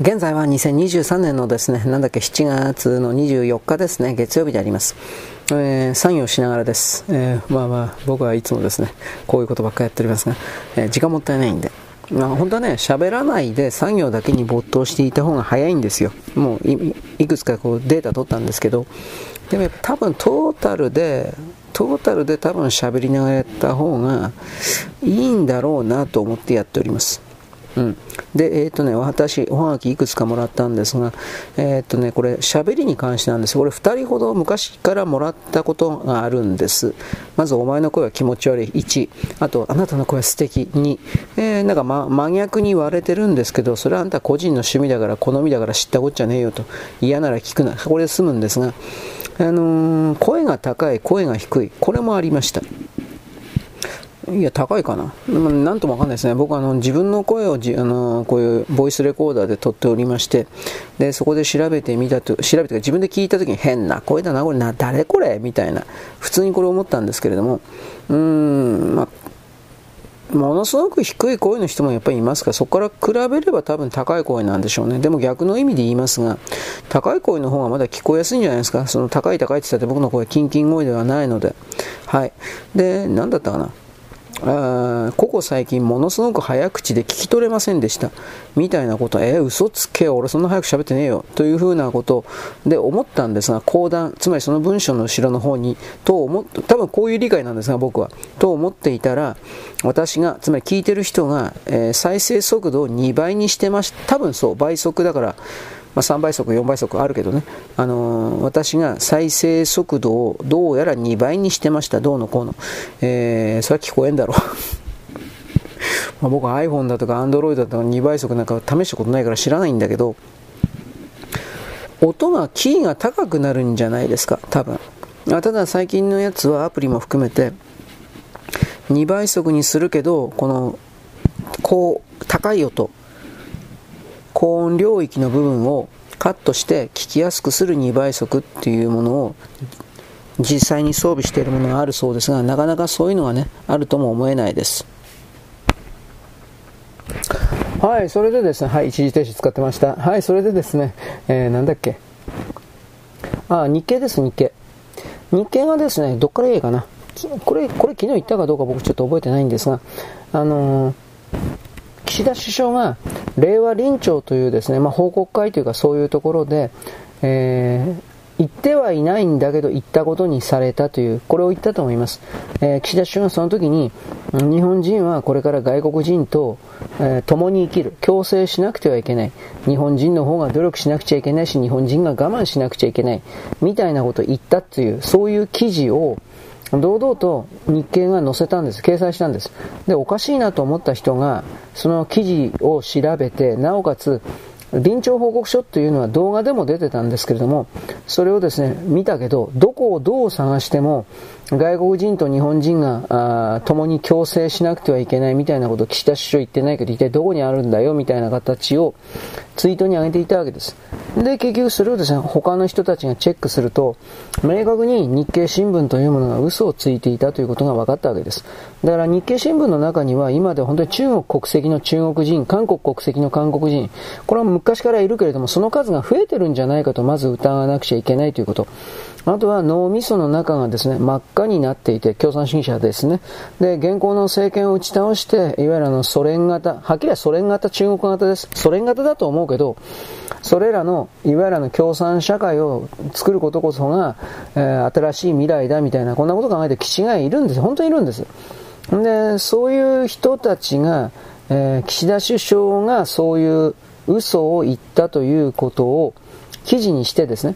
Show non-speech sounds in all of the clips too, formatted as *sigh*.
現在は2023年のですね、なんだっけ、7月の24日ですね、月曜日であります。えー、作業しながらです。えー、まあまあ、僕はいつもですね、こういうことばっかりやっておりますが、えー、時間もったいないんで。まあ、本当はね、喋らないで作業だけに没頭していた方が早いんですよ。もういくつかこうデータ取ったんですけど、でも多分トータルで、トータルで多分喋りながらやった方がいいんだろうなと思ってやっております。うん、で、え、ー、とね、私、おはがきいくつかもらったんですが、えっ、ー、とね、これ、喋りに関してなんです。これ、2人ほど昔からもらったことがあるんです。まず、お前の声は気持ち悪い。1。あと、あなたの声は素敵。2。えー、なんか、ま、真逆に割れてるんですけど、それはあんた個人の趣味だから、好みだから知ったこっちゃねえよと。嫌なら聞くな。これで済むんですが、あのー、声が高い、声が低い。これもありました。いや、高いかな。なんともわかんないですね。僕あの、自分の声をじあの、こういうボイスレコーダーで撮っておりまして、で、そこで調べてみたと、調べて自分で聞いた時に変な声だな、これな、誰これ？みたいな、普通にこれ思ったんですけれども、うーん、まあ、ものすごく低い声の人もやっぱりいますから、そこから比べれば多分高い声なんでしょうね。でも逆の意味で言いますが、高い声の方がまだ聞こえやすいんじゃないですか。その高い高いって言ったって僕の声はキンキン声ではないので。はい。で、何だったかな。あここ最近ものすごく早口で聞き取れませんでした。みたいなこと。えー、嘘つけ。よ俺そんな早く喋ってねえよ。というふうなことで思ったんですが講談つまりその文章の後ろの方にと思多分こういう理解なんですが僕は。と思っていたら私がつまり聞いてる人が、えー、再生速度を2倍にしてました多分そう倍速だからあ、3倍速、4倍速あるけどね、あのー、私が再生速度をどうやら2倍にしてました、どうのこうの。えー、それは聞こえんだろう *laughs* ま僕は iPhone だとか Android だとか2倍速なんか試したことないから知らないんだけど、音が、キーが高くなるんじゃないですか、多分。あただ最近のやつはアプリも含めて、2倍速にするけど、この、こう、高い音、高音領域の部分をカットして聞きやすくする2倍速っていうものを実際に装備しているものがあるそうですがなかなかそういうのがねあるとも思えないです。はいそれでですねはい一時停止使ってました。はいそれでですね、えー、なんだっけ。あ日経です日経。日経がですねどっからいいかな。これこれ昨日言ったかどうか僕ちょっと覚えてないんですがあのー、岸田首相が令和臨調というですね、まあ、報告会というかそういうところで、えー、言ってはいないんだけど言ったことにされたという、これを言ったと思います。えー、岸田首相はその時に、日本人はこれから外国人と、えー、共に生きる、共生しなくてはいけない。日本人の方が努力しなくちゃいけないし、日本人が我慢しなくちゃいけない。みたいなことを言ったという、そういう記事を、堂々と日経が載せたんです。掲載したんです。で、おかしいなと思った人が、その記事を調べて、なおかつ、臨調報告書っていうのは動画でも出てたんですけれども、それをですね、見たけど、どこをどう探しても、外国人と日本人が共に共生しなくてはいけないみたいなことを岸田首相言ってないけど、一体どこにあるんだよみたいな形をツイートに上げていたわけです。で、結局それをですね、他の人たちがチェックすると、明確に日経新聞というものが嘘をついていたということが分かったわけです。だから日経新聞の中には今では本当に中国国籍の中国人、韓国国籍の韓国人、これは昔からいるけれども、その数が増えてるんじゃないかとまず疑わなくちゃいけないということ。あとは脳みその中がですね、真っ赤になっていて、共産主義者ですね。で、現行の政権を打ち倒して、いわゆるあのソ連型、はっきりはソ連型、中国型です。ソ連型だと思うけど、それらの、いわゆるあの共産社会を作ることこそが、えー、新しい未来だみたいな、こんなこと考えて基地がいるんです。本当にいるんです。で、そういう人たちが、えー、岸田首相がそういう嘘を言ったということを記事にしてですね、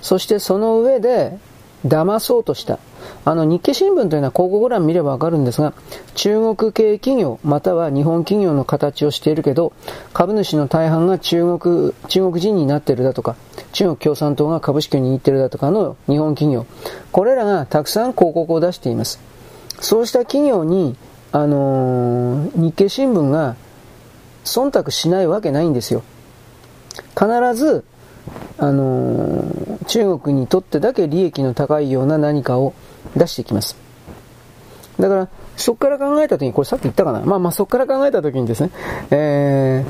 そしてその上で騙そうとした。あの日経新聞というのは広告欄見ればわかるんですが、中国系企業または日本企業の形をしているけど、株主の大半が中国、中国人になっているだとか、中国共産党が株式を握っているだとかの日本企業。これらがたくさん広告を出しています。そうした企業に、あのー、日経新聞が忖度しないわけないんですよ。必ずあのー、中国にとってだけ利益の高いような何かを出してきます。だから、そこから考えたときに、これさっき言ったかな？まあまあそこから考えたときにですね、え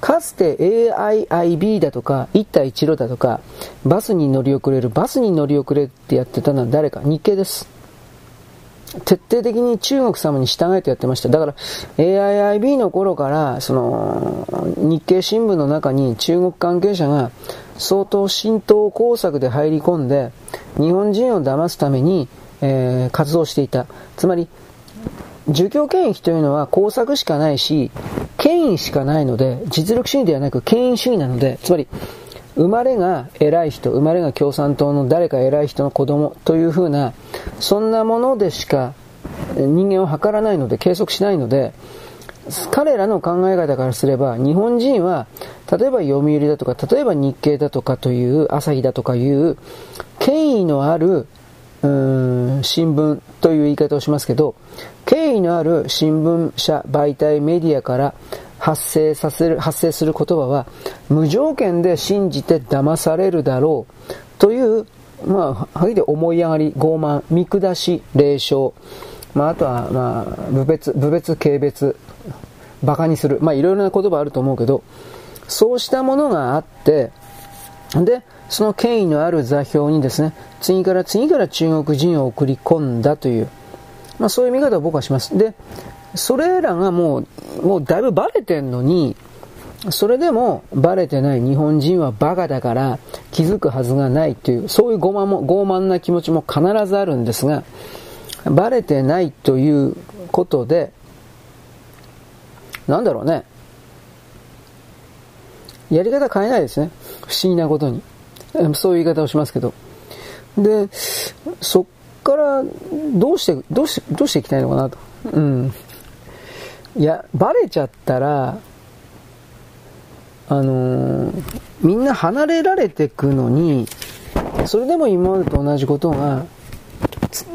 ー、かつて AIIB だとか、一帯一路だとか、バスに乗り遅れる、バスに乗り遅れってやってたのは誰か？日経です。徹底的に中国様に従えてやってました。だから AIIB の頃から、その、日経新聞の中に中国関係者が相当浸透工作で入り込んで、日本人を騙すために、えー、活動していた。つまり、儒教権益というのは工作しかないし、権威しかないので、実力主義ではなく権威主義なので、つまり、生まれが偉い人、生まれが共産党の誰か偉い人の子供というふうな、そんなものでしか人間を測らないので、計測しないので、彼らの考え方からすれば、日本人は、例えば読売だとか、例えば日経だとかという、朝日だとかいう、権威のあるうーん新聞という言い方をしますけど、権威のある新聞社、媒体、メディアから発生させる、発生する言葉は、無条件で信じて騙されるだろうという、まあ、はっきり思い上がり、傲慢、見下し、霊障、まあ、あとは、まあ、部別、部別、軽別、馬鹿にする、まあ、いろいろな言葉あると思うけど、そうしたものがあって、で、その権威のある座標にですね、次から次から中国人を送り込んだという、まあそういう見方を僕はします。で、それらがもう、もうだいぶバレてんのに、それでもバレてない日本人はバカだから気づくはずがないという、そういう傲慢も、傲慢な気持ちも必ずあるんですが、バレてないということで、なんだろうね。やり方変えないですね。不思議なことに。そういう言い方をしますけど。で、そっからどうして、どうして、どうしていきたいのかなと。うん。いや、バレちゃったら、あのー、みんな離れられてくのに、それでも今までと同じことが、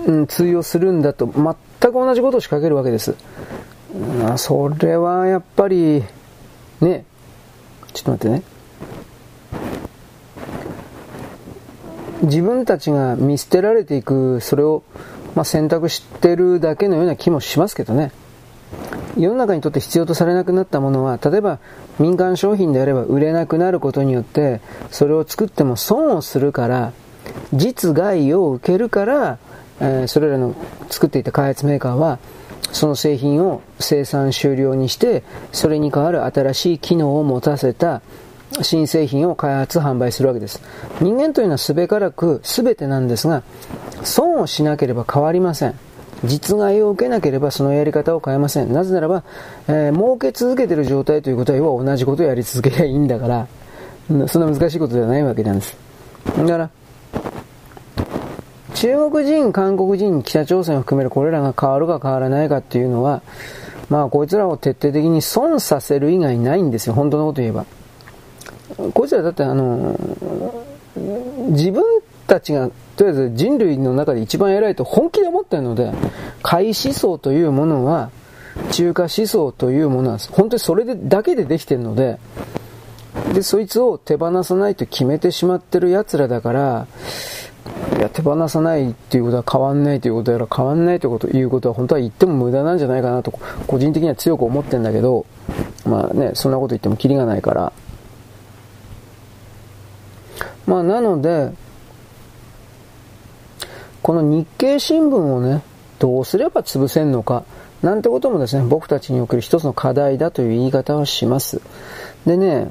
うん、通用するんだと、全く同じことを仕掛けるわけです。まあ、それはやっぱり、ね、ちょっと待ってね。自分たちが見捨てられていく、それを、まあ、選択してるだけのような気もしますけどね。世の中にとって必要とされなくなったものは、例えば民間商品であれば売れなくなることによって、それを作っても損をするから、実害を受けるから、えー、それらの作っていた開発メーカーは、その製品を生産終了にして、それに代わる新しい機能を持たせた新製品を開発、販売するわけです。人間というのはすべからく全てなんですが、損をしなければ変わりません。実害を受けなければそのやり方を変えません。なぜならば、えー、儲け続けてる状態ということは、要は同じことをやり続ければいいんだから、そんな難しいことではないわけなんです。だから、中国人、韓国人、北朝鮮を含めるこれらが変わるか変わらないかっていうのは、まあこいつらを徹底的に損させる以外ないんですよ、本当のこと言えば。こいつらだってあの、自分たちが、とりあえず人類の中で一番偉いと本気で思ってるので、怪思想というものは、中華思想というものは、本当にそれでだけでできてるので、で、そいつを手放さないと決めてしまってる奴らだから、いや、手放さないっていうことは変わんないということやら変わんないというこということは本当は言っても無駄なんじゃないかなと、個人的には強く思ってんだけど、まあね、そんなこと言ってもキリがないから、まあなので、この日経新聞をね、どうすれば潰せんのか、なんてこともですね、僕たちにおける一つの課題だという言い方をします。でね、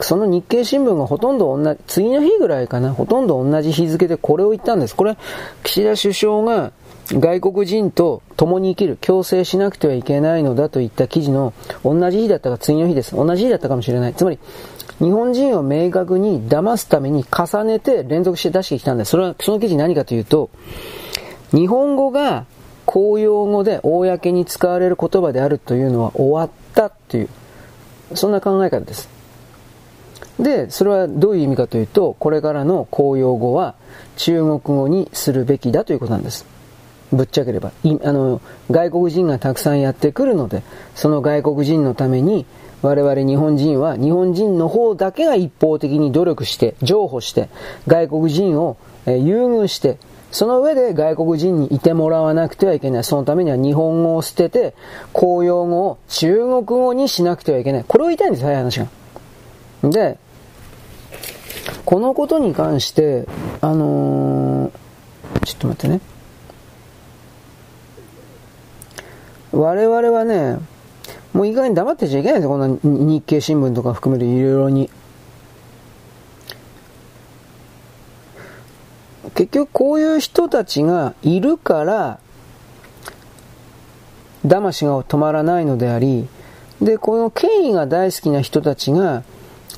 その日経新聞がほとんど同じ、次の日ぐらいかな、ほとんど同じ日付でこれを言ったんです。これ、岸田首相が外国人と共に生きる、共生しなくてはいけないのだといった記事の同じ日だったか次の日です。同じ日だったかもしれない。つまり、日本人を明確に騙すために重ねて連続して出してきたんです。それは、その記事何かというと、日本語が公用語で公に使われる言葉であるというのは終わったっていう、そんな考え方です。で、それはどういう意味かというと、これからの公用語は中国語にするべきだということなんです。ぶっちゃければ。あの、外国人がたくさんやってくるので、その外国人のために我々日本人は日本人の方だけが一方的に努力して、譲歩して、外国人を優遇して、その上で外国人にいてもらわなくてはいけない。そのためには日本語を捨てて、公用語を中国語にしなくてはいけない。これを言いたいんです、早い話が。で、このことに関して、あのー、ちょっと待ってね。我々はね、もう意外に黙ってちゃいけないんですよ。こんな日経新聞とか含めるいろいろに。結局こういう人たちがいるから、魂が止まらないのであり、で、この権威が大好きな人たちが、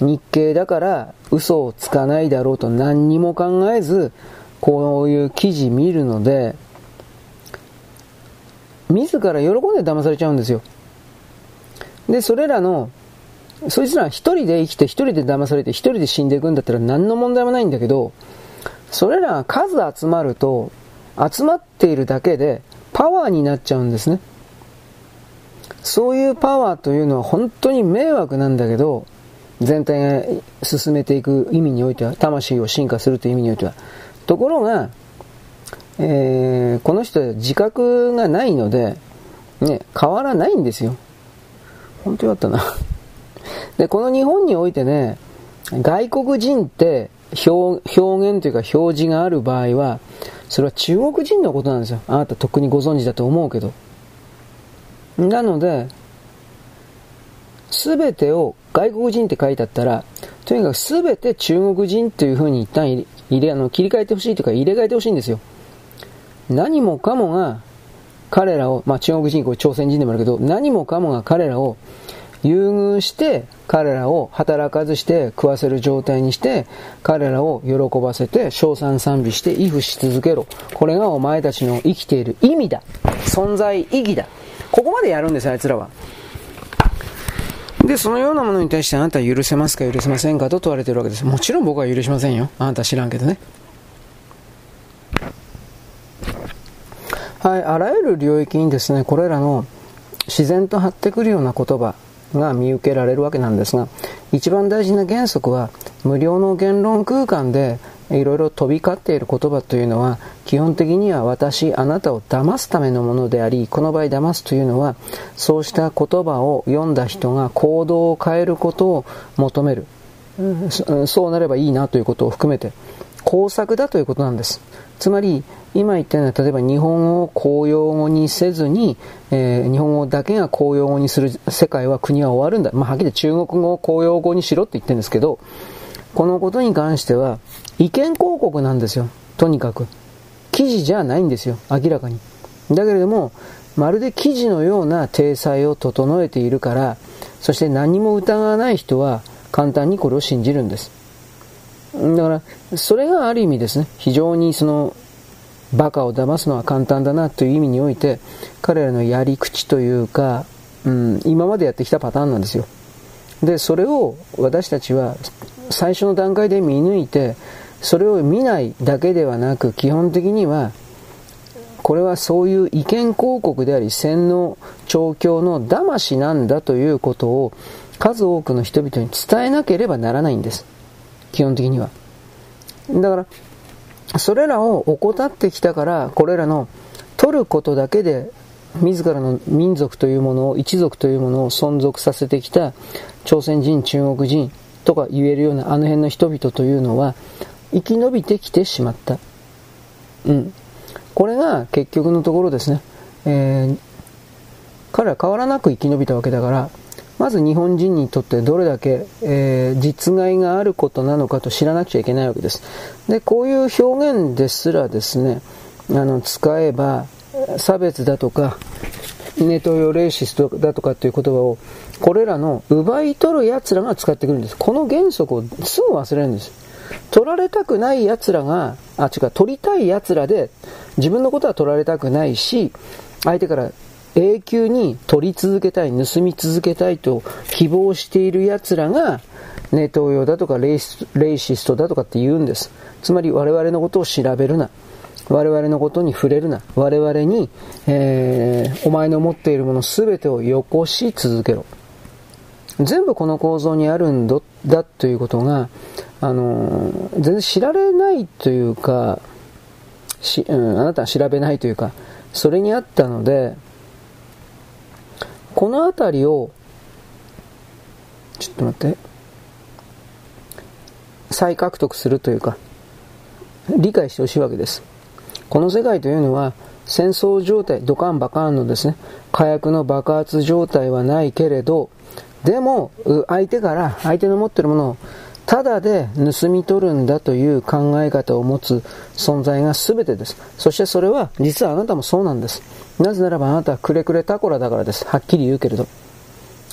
日経だから嘘をつかないだろうと何にも考えず、こういう記事見るので、自ら喜んで騙されちゃうんですよ。で、それらの、そいつら一人で生きて一人で騙されて一人で死んでいくんだったら何の問題もないんだけど、それらが数集まると、集まっているだけでパワーになっちゃうんですね。そういうパワーというのは本当に迷惑なんだけど、全体が進めていく意味においては、魂を進化するという意味においては。ところが、えー、この人は自覚がないので、ね、変わらないんですよ。本当よかったな。*laughs* で、この日本においてね、外国人って表現というか表示がある場合は、それは中国人のことなんですよ。あなたとっくにご存知だと思うけど。なので、すべてを外国人って書いてあったら、とにかくすべて中国人というふうに一旦入れ、あの切り替えてほしいというか入れ替えてほしいんですよ。何もかもが彼らを、まあ中国人、これ朝鮮人でもあるけど、何もかもが彼らを優遇して彼らを働かずして食わせる状態にして彼らを喜ばせて称賛賛美して畏怖し続けろ。これがお前たちの生きている意味だ。存在意義だ。ここまでやるんです、あいつらは。で、そのようなものに対してあなたは許せますか許せませんかと問われているわけです。もちろん僕は許しませんよ。あなた知らんけどね。はい、あらゆる領域にですね、これらの自然と張ってくるような言葉が見受けられるわけなんですが、一番大事な原則は、無料の言論空間でいろいろ飛び交っている言葉というのは、基本的には私、あなたを騙すためのものであり、この場合騙すというのは、そうした言葉を読んだ人が行動を変えることを求める。そうなればいいなということを含めて、工作だということなんです。つまり、今言ったような、例えば日本語を公用語にせずに、えー、日本語だけが公用語にする世界は国は終わるんだ。まあ、はっきり中国語を公用語にしろって言ってるんですけど、このことに関しては、意見広告なんですよ。とにかく。記事じゃないんですよ。明らかに。だけれども、まるで記事のような体裁を整えているから、そして何も疑わない人は簡単にこれを信じるんです。だから、それがある意味ですね、非常にその、バカを騙すのは簡単だなという意味において、彼らのやり口というか、うん、今までやってきたパターンなんですよ。で、それを私たちは最初の段階で見抜いて、それを見ないだけではなく、基本的には、これはそういう意見広告であり、洗脳、調教の騙しなんだということを数多くの人々に伝えなければならないんです。基本的には。だから、それらを怠ってきたから、これらの取ることだけで、自らの民族というものを、一族というものを存続させてきた朝鮮人、中国人とか言えるようなあの辺の人々というのは、生き延びてきてしまった。うん。これが結局のところですね。えー、彼は変わらなく生き延びたわけだから、まず日本人にとってどれだけ、えー、実害があることなのかと知らなくちゃいけないわけです。で、こういう表現ですらですね、あの、使えば、差別だとか、ネトヨレーシストだとかっていう言葉を、これらの奪い取る奴らが使ってくるんです。この原則をすぐ忘れるんです。取られたくない奴らが、あ、違う、取りたい奴らで、自分のことは取られたくないし、相手から永久に取り続けたい、盗み続けたいと希望している奴らが、ネトウヨだとかレイシストだとかって言うんです。つまり我々のことを調べるな。我々のことに触れるな。我々に、えー、お前の持っているもの全てをよこし続けろ。全部この構造にあるんだということが、あのー、全然知られないというか、し、うん、あなたは調べないというか、それにあったので、このあたりを、ちょっと待って。再獲得するというか、理解してほしいわけです。この世界というのは、戦争状態、ドカンバカンのですね、火薬の爆発状態はないけれど、でも、相手から、相手の持ってるものを、ただで盗み取るんだという考え方を持つ存在が全てです。そしてそれは、実はあなたもそうなんです。なぜならばあなたはくれくれタコラだからです。はっきり言うけれど。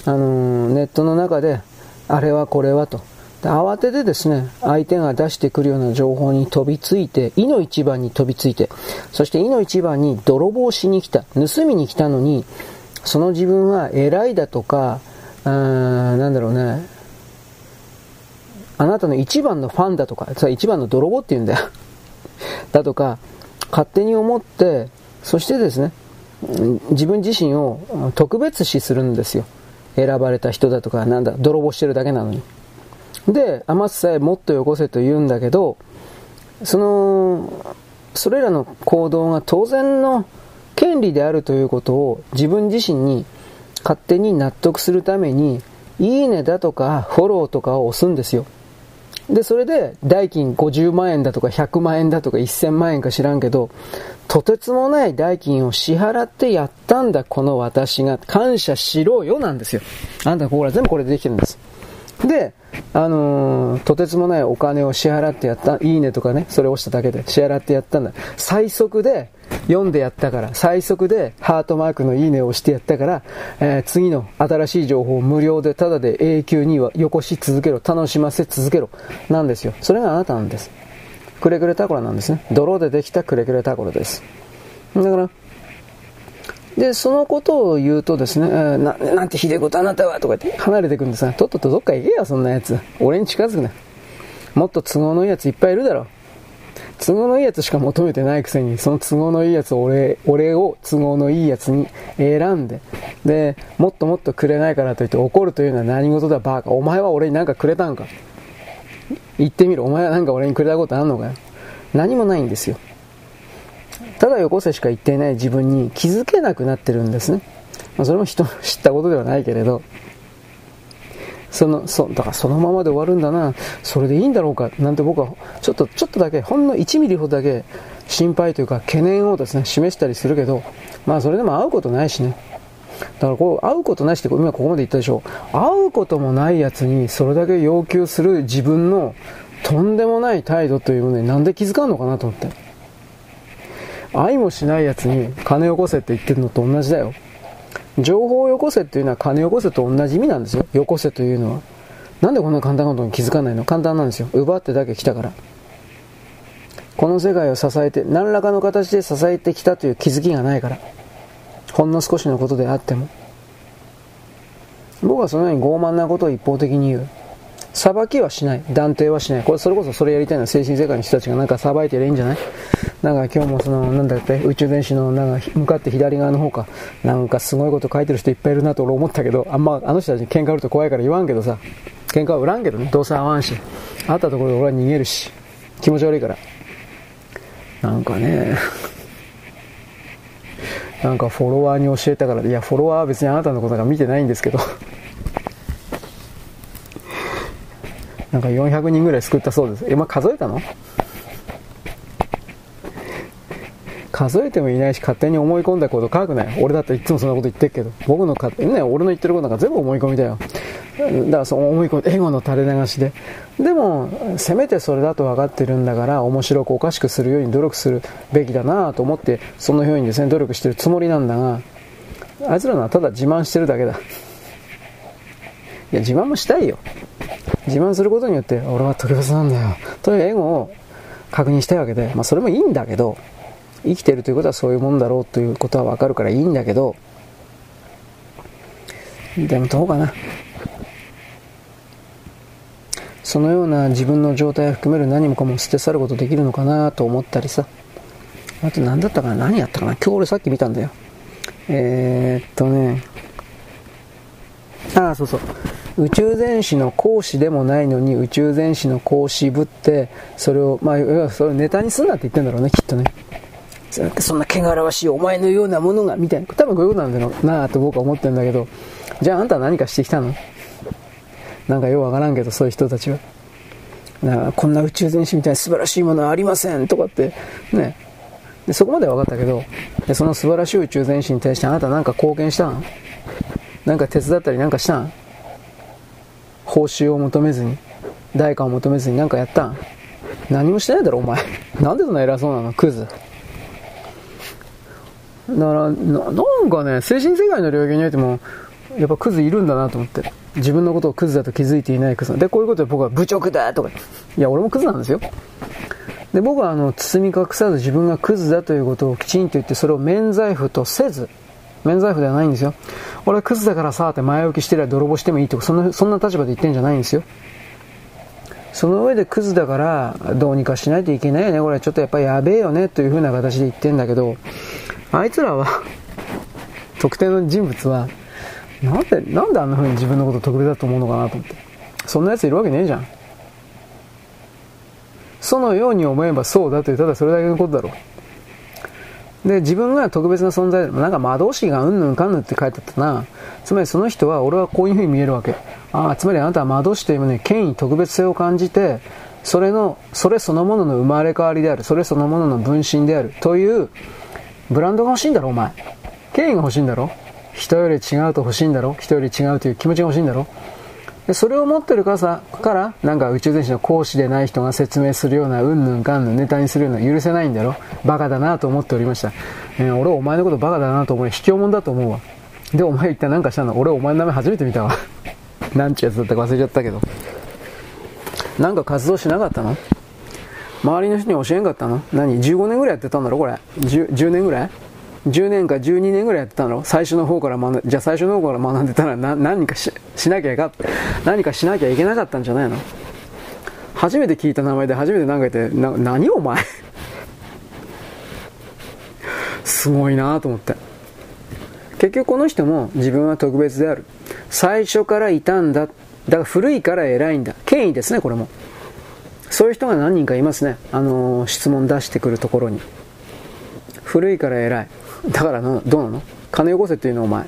あのー、ネットの中で、あれはこれはと。慌ててですね、相手が出してくるような情報に飛びついて、いの一番に飛びついて、そしていの一番に泥棒しに来た、盗みに来たのに、その自分は偉いだとか、あなんだろうね、あなたの一番のファンだとか、一番の泥棒って言うんだよ。だとか、勝手に思って、そしてですね、自分自身を特別視するんですよ。選ばれた人だとか、なんだ、泥棒してるだけなのに。で、余すさえもっとよこせと言うんだけど、その、それらの行動が当然の権利であるということを自分自身に勝手に納得するために、いいねだとかフォローとかを押すんですよ。で、それで代金50万円だとか100万円だとか1000万円か知らんけど、とてつもない代金を支払ってやったんだ、この私が。感謝しろよなんですよ。あんたここら全部これでできてるんです。で、あのー、とてつもないお金を支払ってやった、いいねとかね、それを押しただけで支払ってやったんだ。最速で読んでやったから、最速でハートマークのいいねを押してやったから、えー、次の新しい情報を無料でただで永久にはよこし続けろ、楽しませ続けろ、なんですよ。それがあなたなんです。くれくれタコラなんですね。泥でできたくれくれタコラです。だから、で、そのことを言うとですね、ななんてひでえことあなたはとか言って離れていくんですが、とっととどっか行けよ、そんなやつ。俺に近づくな。もっと都合のいいやついっぱいいるだろ。都合のいいやつしか求めてないくせに、その都合のいいやつを俺、俺を都合のいいやつに選んで、で、もっともっとくれないからといって怒るというのは何事だバカ。お前は俺に何かくれたんか言ってみろ。お前は何か俺にくれたことあんのかよ。何もないんですよ。ただよこせしか言っていない自分に気づけなくなってるんですね。まあ、それも人の *laughs* 知ったことではないけれど、その、そ、だからそのままで終わるんだな、それでいいんだろうか、なんて僕は、ちょっと、ちょっとだけ、ほんの1ミリほどだけ心配というか懸念をですね、示したりするけど、まあそれでも会うことないしね。だからこう、会うことないしって今ここまで言ったでしょ。会うこともない奴にそれだけ要求する自分のとんでもない態度というものになんで気づかんのかなと思って。愛もしない奴に金よこせって言ってるのと同じだよ。情報をよこせっていうのは金よこせと同じ意味なんですよ。よこせというのは。なんでこんな簡単なことに気づかないの？簡単なんですよ。奪ってだけ来たから。この世界を支えて、何らかの形で支えてきたという気づきがないから。ほんの少しのことであっても。僕はそのように傲慢なことを一方的に言う。裁きはしない。断定はしない。これ、それこそそれやりたいのは精神世界の人たちがなんか裁いてりゃいいんじゃない？なんか今日もその、なんだって、宇宙電子のなんか向かって左側の方か、なんかすごいこと書いてる人いっぱいいるなと俺思ったけど、あんまあの人たちに喧嘩売ると怖いから言わんけどさ、喧嘩は売らんけどね、どうせ合わんし、あったところで俺は逃げるし、気持ち悪いから。なんかね、なんかフォロワーに教えたから、いや、フォロワーは別にあなたのことが見てないんですけどなんか400人ぐらい救ったそうです。え、まあ、数えたの？数えてもいないし勝手に思い込んだこと書くなよ。俺だっていつもそんなこと言ってるけど。僕の勝手にね、俺の言ってることなんか全部思い込みだよ。だからその思い込み、エゴの垂れ流しで。でも、せめてそれだと分かってるんだから、面白くおかしくするように努力するべきだなと思って、そのようにですね、努力してるつもりなんだが、あいつらのはただ自慢してるだけだ。いや、自慢もしたいよ。自慢することによって、俺は特別なんだよ。というエゴを確認したいわけで、まあそれもいいんだけど、生きてるということはそういうもんだろうということはわかるからいいんだけど、でもどうかな。そのような自分の状態を含める何もかも捨て去ることできるのかなと思ったりさ。あと何だったかな？何やったかな？今日俺さっき見たんだよ。えー、っとね。ああ、そうそう。宇宙全史の講師でもないのに宇宙全史の講師ぶってそれをまあ要はそれをネタにすんなって言ってんだろうねきっとねそんな汚らわしいお前のようなものがみたいな多分こういうことなんだろうなと僕は思ってるんだけどじゃああんたは何かしてきたの？なんかようわからんけどそういう人たちはなこんな宇宙全史みたいな素晴らしいものはありませんとかって、ね。でそこまでは分かったけどで、その素晴らしい宇宙全史に対してあなた何か貢献したん？なんか手伝ったりなんかしたん？報酬を求めずに、代価を求めずに何かやったん？何もしてないだろ、お前。*laughs* なんでそんな偉そうなの？クズ。だから、な、なんかね、精神世界の領域においても、やっぱクズいるんだなと思って。自分のことをクズだと気づいていないクズ。で、こういうことで僕は侮辱だとか。いや、俺もクズなんですよ。で、僕はあの、包み隠さず自分がクズだということをきちんと言って、それを免罪符とせず、免罪符ではないんですよ。俺はクズだからさ、って前置きしてりゃ泥棒してもいいとか、そんな、そんな立場で言ってんじゃないんですよ。その上でクズだから、どうにかしないといけないよね。これちょっとやっぱりやべえよね、という風な形で言ってんだけど、あいつらは特定の人物は、なんで、なんであんな風に自分のこと特別だと思うのかなと思って。そんな奴いるわけねえじゃん。そのように思えばそうだという、ただそれだけのことだろう。で、自分が特別な存在でも、なんか魔導士がうんぬんかんぬんって書いてあったな。つまりその人は、俺はこういう風に見えるわけ。ああ、つまりあなたは魔導士というものに権威、特別性を感じて、それの、それそのものの生まれ変わりである。それそのものの分身である。という、ブランドが欲しいんだろ、お前。権威が欲しいんだろ人より違うと欲しいんだろ？人より違うという気持ちが欲しいんだろ？でそれを持ってるからから、なんか宇宙全史の講師でない人が説明するような、うんぬんかんぬんネタにするような許せないんだろ？バカだなと思っておりました。えー、俺お前のことバカだなと思う。卑怯者だと思うわ。で、お前一体何かしたの？俺お前の名前初めて見たわ。*laughs* 何ちゅうやつだったか忘れちゃったけど。なんか活動しなかったの？周りの人に教えんかったの？何 ?15 年ぐらいやってたんだろこれ。10, 10年ぐらい？10年か12年ぐらいやってたの。最初の方から学じゃあ最初の方から学んでたらな何かししなきゃいか何かしなきゃいけなかったんじゃないの？初めて聞いた名前で初めて何か言ってな何お前？すごいなと思って。結局この人も自分は特別である。最初からいたんだ。だから古いから偉いんだ。権威ですねこれも。そういう人が何人かいますね。あのー、質問出してくるところに。古いから偉い。だからなどうなの？金よこせっていうのお前。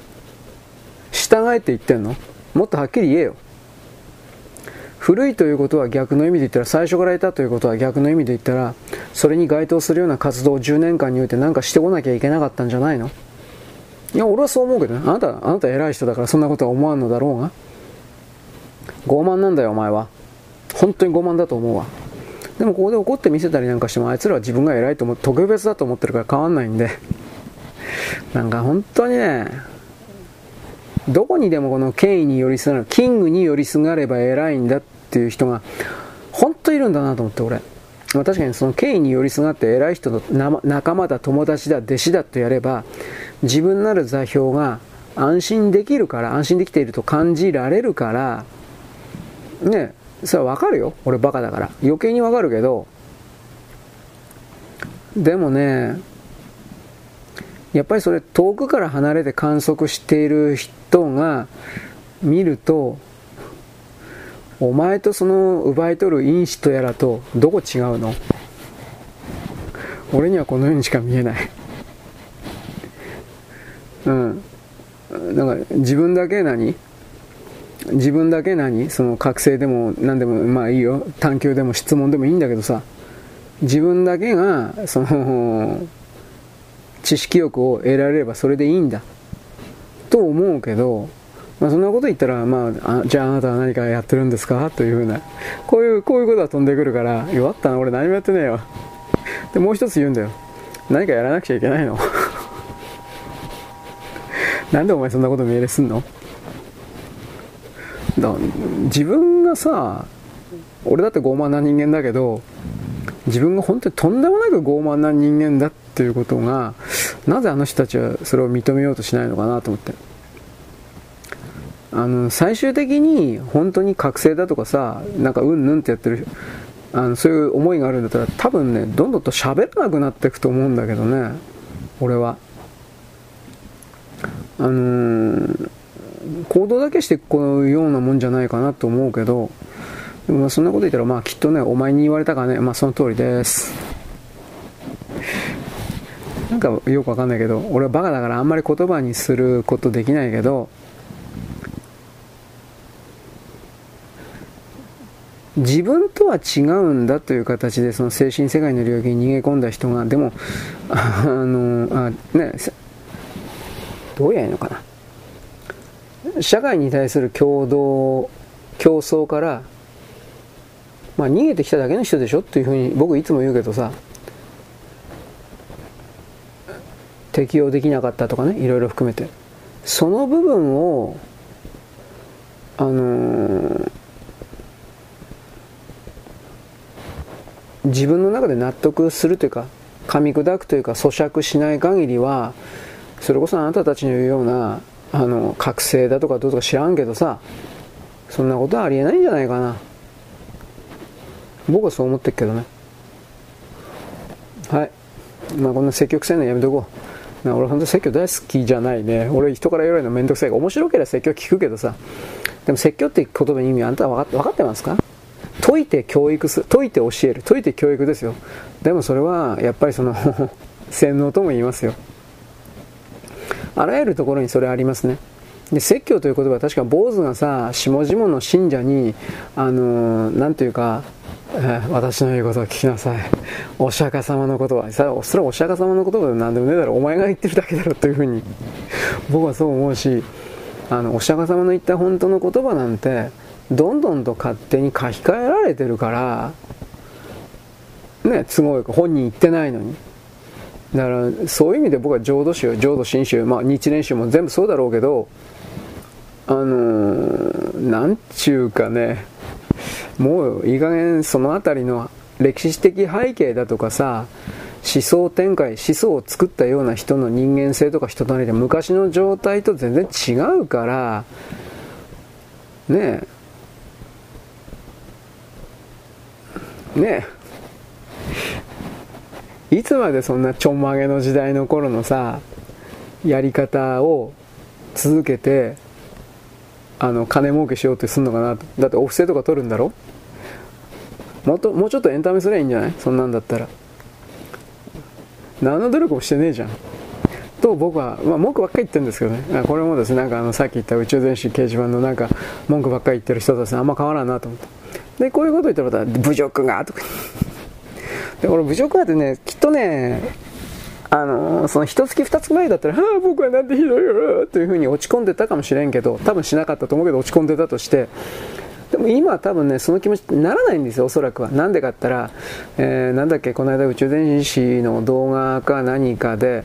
従えって言ってんの？もっとはっきり言えよ。古いということは逆の意味で言ったら最初からいたということは逆の意味で言ったらそれに該当するような活動を10年間において何かしてこなきゃいけなかったんじゃないの？いや俺はそう思うけどね。あなたあなた偉い人だからそんなことは思わんのだろうが。傲慢なんだよお前は。本当に傲慢だと思うわ。でもここで怒って見せたりなんかしてもあいつらは自分が偉いと思って特別だと思ってるから変わんないんで。なんか本当にね、どこにでもこの権威に寄りすがる、キングに寄りすがれば偉いんだっていう人が、本当いるんだなと思って、俺。確かにその権威に寄りすがって偉い人の仲間だ、友達だ、弟子だとやれば、自分なる座標が安心できるから、安心できていると感じられるから、ね、それはわかるよ。俺バカだから。余計にわかるけど、でもね、やっぱりそれ遠くから離れて観測している人が見るとお前とその奪い取る因子とやらとどこ違うの？俺にはこのようにしか見えない。うん。なんか自分だけ何？自分だけ何？その覚醒でも何でもまあいいよ。探求でも質問でもいいんだけどさ。自分だけがその知識欲を得られればそれでいいんだ。と思うけど、まあ、そんなこと言ったら、まあ、あじゃああなたは何かやってるんですか？というふうなこういうこういうことが飛んでくるから弱ったな俺何もやってねえよ。でもう一つ言うんだよ。何かやらなくちゃいけないの？*laughs* なんでお前そんなこと命令すんの？だ自分がさ俺だって傲慢な人間だけど自分が本当にとんでもなく傲慢な人間だっっていうことがなぜあの人たちはそれを認めようとしないのかなと思って。あの最終的に本当に覚醒だとかさなんかうんぬんってやってるあのそういう思いがあるんだったら多分ねどんどんと喋らなくなっていくと思うんだけどね俺は。あのー、行動だけしてこういうようなもんじゃないかなと思うけどでもそんなこと言ったらまあきっとねお前に言われたかねまあその通りです。なんかよくわかんないけど、俺はバカだからあんまり言葉にすることできないけど、自分とは違うんだという形でその精神世界の領域に逃げ込んだ人がでもあのあねどうやいいのかな。社会に対する共同競争からまあ逃げてきただけの人でしょっていうふうに僕いつも言うけどさ。適用できなかったとかねいろいろ含めて。その部分をあのー、自分の中で納得するというか噛み砕くというか咀嚼しない限りはそれこそあなたたちの言うようなあの覚醒だとかどうとか知らんけどさそんなことはありえないんじゃないかな。僕はそう思ってるけどね。はい。まあこんな積極性のやめとこう。な俺本当に説教大好きじゃないね。俺人から言われるのめんどくさい面白ければ説教聞くけどさ。でも説教って言葉の意味あんたは分かってますか？解いて教育する解いて教える。解いて教育ですよ。でもそれはやっぱりその *laughs* 洗脳とも言いますよ。あらゆるところにそれありますね。で説教という言葉は確か坊主がさ下々の信者にあのー、ていうか、私の言うことを聞きなさい。お釈迦様のことは、それはお釈迦様の言葉で何でもねえだろ、お前が言ってるだけだろというふうに、僕はそう思うし、あの、お釈迦様の言った本当の言葉なんて、どんどんと勝手に書き換えられてるから、ね、都合よく本人言ってないのに。だから、そういう意味で僕は浄土宗、浄土真宗、まあ日蓮宗も全部そうだろうけど、あのー、なんちゅうかね、もういい加減その辺りの歴史的背景だとかさ思想展開思想を作ったような人の人間性とか人となりで昔の状態と全然違うからねえ。ねえ。いつまでそんなちょんまげの時代の頃のさやり方を続けてあの金儲けしようってすんのかなだってお布施とか取るんだろ？もっともうちょっとエンタメすりゃいいんじゃない？そんなんだったら。何の努力もしてねえじゃん。と僕は、まあ、文句ばっかり言ってるんですけどね。これもですねなんかあのさっき言った宇宙電子掲示板のなんか文句ばっかり言ってる人たちあんま変わらんなと思って。でこういうこと言ったら侮辱がとか。でこれ侮辱がってねきっとねあのその一月二月前だったら、はあ、僕はなんてひどいよというふうに落ち込んでたかもしれんけど、多分しなかったと思うけど落ち込んでたとして、でも今は多分ね、その気持ちにならないんですよ、おそらくは。なんでかったら、えー、なんだっけ、この間宇宙電子の動画か何かで、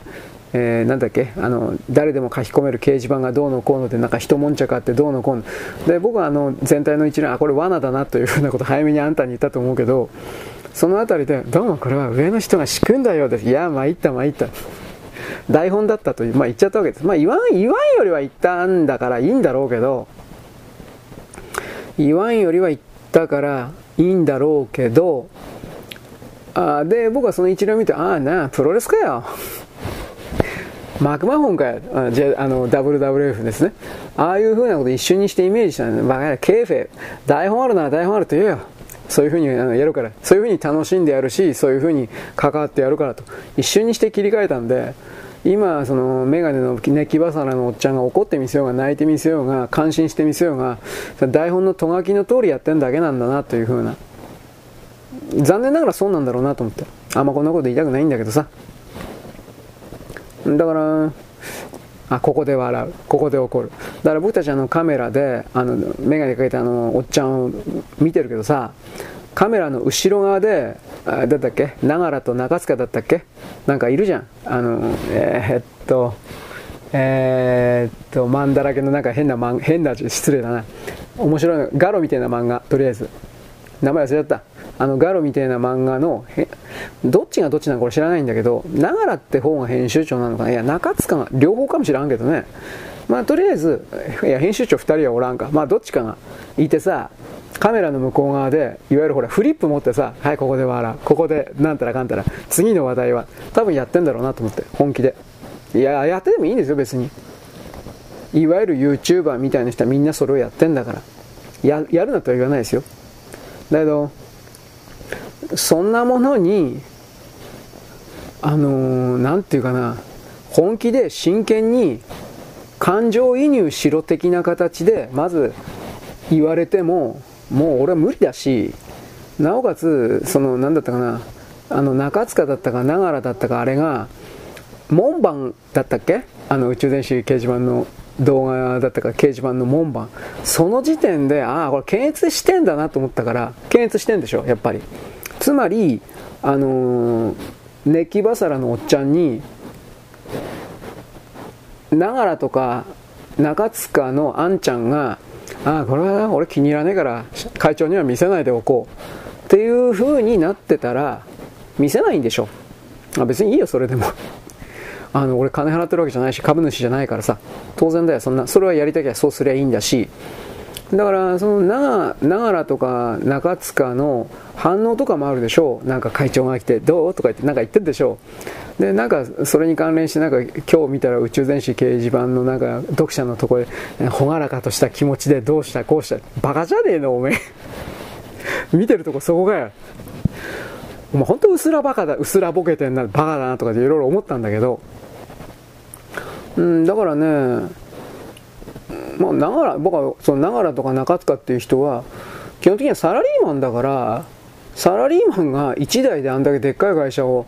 えー、なんだっけあの誰でも書き込める掲示板がどうのこうのでなんか一悶着あってどうのこうので僕はあの全体の一連あこれ罠だなというふうなこと早めにあんたに言ったと思うけどその辺りで、どうもこれは上の人が仕組んだようです。いや、参った参った。台本だったという、まあ言っちゃったわけです。まあ言わん、言わんよりは言ったんだからいいんだろうけど、言わんよりは言ったからいいんだろうけど、あで、僕はその一連を見て、ああなあ、プロレスかよ。*laughs* マクマホンかよ。あじゃあの、WWF ですね。ああいう風なこと一瞬にしてイメージしたんだ。バカや、ケーフェ。台本あるなら台本あると言えよ。そういうふうにやるから、そういうふうに楽しんでやるし、そういうふうに関わってやるからと、一瞬にして切り替えたんで、今、その、メガネのネキバサラのおっちゃんが怒ってみせようが、泣いてみせようが、感心してみせようが、台本のとがきの通りやってるだけなんだなというふうな。残念ながらそうなんだろうなと思って。あんまこんなこと言いたくないんだけどさ。だから、あここで笑う。ここで怒る。だから僕たちあのカメラであの眼鏡かけたあのおっちゃんを見てるけどさカメラの後ろ側であだったっけ？長良と中塚だったっけ？なんかいるじゃん。あのえー、っとえー、っとマンだらけのなんか変な漫変な失礼だな。面白いガロみたいな漫画。とりあえず。名前忘れちゃった。あのガロみたいな漫画のどっちがどっちなのか知らないんだけど長良って方が編集長なのかな？いや中塚が両方かもしらんけどね。まあとりあえずいや編集長2人はおらんか。まあどっちかがいてさカメラの向こう側でいわゆるほらフリップ持ってさはいここで笑う。ここでなんたらかんたら次の話題は多分やってんだろうなと思って本気で。いややってでもいいんですよ別に。いわゆる YouTuber みたいな人はみんなそれをやってんだから。ややるなとは言わないですよ。だけどそんなものにあの何、て言うかな本気で真剣に感情移入しろ的な形でまず言われてももう俺は無理だし、なおかつ、その、なんだったかな、あの、中塚だったか、長良だったか、あれが、門番だったっけ？あの、宇宙電子掲示板の動画だったか、掲示板の門番。その時点で、ああ、これ検閲してんだなと思ったから、検閲してんでしょ、やっぱり。つまり、あのー、ネキバサラのおっちゃんに、長良とか中塚のあんちゃんが、ああ、これは俺気に入らねえから会長には見せないでおこう。っていう風になってたら見せないんでしょ。あ別にいいよそれでも。*laughs* あの俺金払ってるわけじゃないし株主じゃないからさ。当然だよそんな。それはやりたきゃそうすりゃいいんだし。だからその長長良とか中塚の反応とかもあるでしょう。なんか会長が来てどうとか言ってなんか言ってるでしょう。でなんかそれに関連してなんか今日見たら宇宙電子掲示板のなんか読者のところで朗らかとした気持ちでどうしたこうした。バカじゃねえのおめえ。*laughs* 見てるとこそこがよ。お前本当うすらバカだうすらボケてんなバカだなとかでいろいろ思ったんだけど。うんだからねまあ、長良僕はその長良とか中塚っていう人は基本的にはサラリーマンだからサラリーマンが1台であんだけでっかい会社を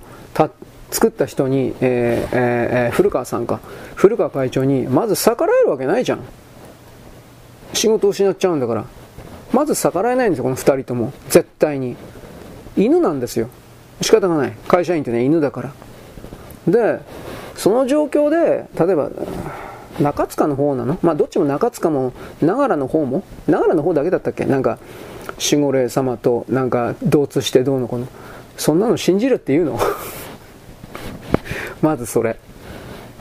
作った人に、えーえー、古川さんか。古川会長にまず逆らえるわけないじゃん。仕事を失っちゃうんだから。まず逆らえないんですよこの2人とも。絶対に。犬なんですよ。仕方がない。会社員ってね犬だから。でその状況で例えば中塚の方なの？まあどっちも中塚も長良の方も？長良の方だけだったっけ？なんか守護霊様となんか同通してどうのこの。そんなの信じるって言うの？*laughs* まずそれ。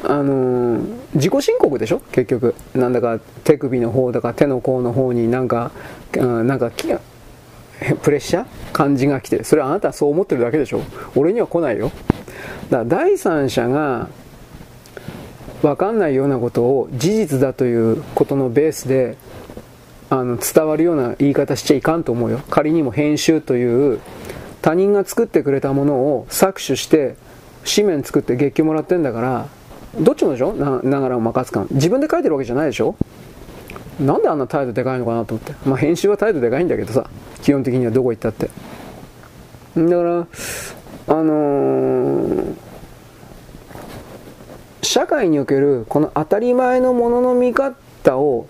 あのー、自己申告でしょ？結局。なんだか手首の方だか手の甲の方になんか、うん、なんかプレッシャー？感じが来てそれはあなたはそう思ってるだけでしょ？俺には来ないよ。だから第三者が分かんないようなことを事実だということのベースであの伝わるような言い方しちゃいかんと思うよ。仮にも編集という他人が作ってくれたものを搾取して紙面作って月給もらってんだからどっちもでしょ？なながらを任すか自分で書いてるわけじゃないでしょ？なんであんな態度でかいのかなと思って。まあ編集は態度でかいんだけどさ。基本的にはどこ行ったって。だからあのー社会におけるこの当たり前のものの見方を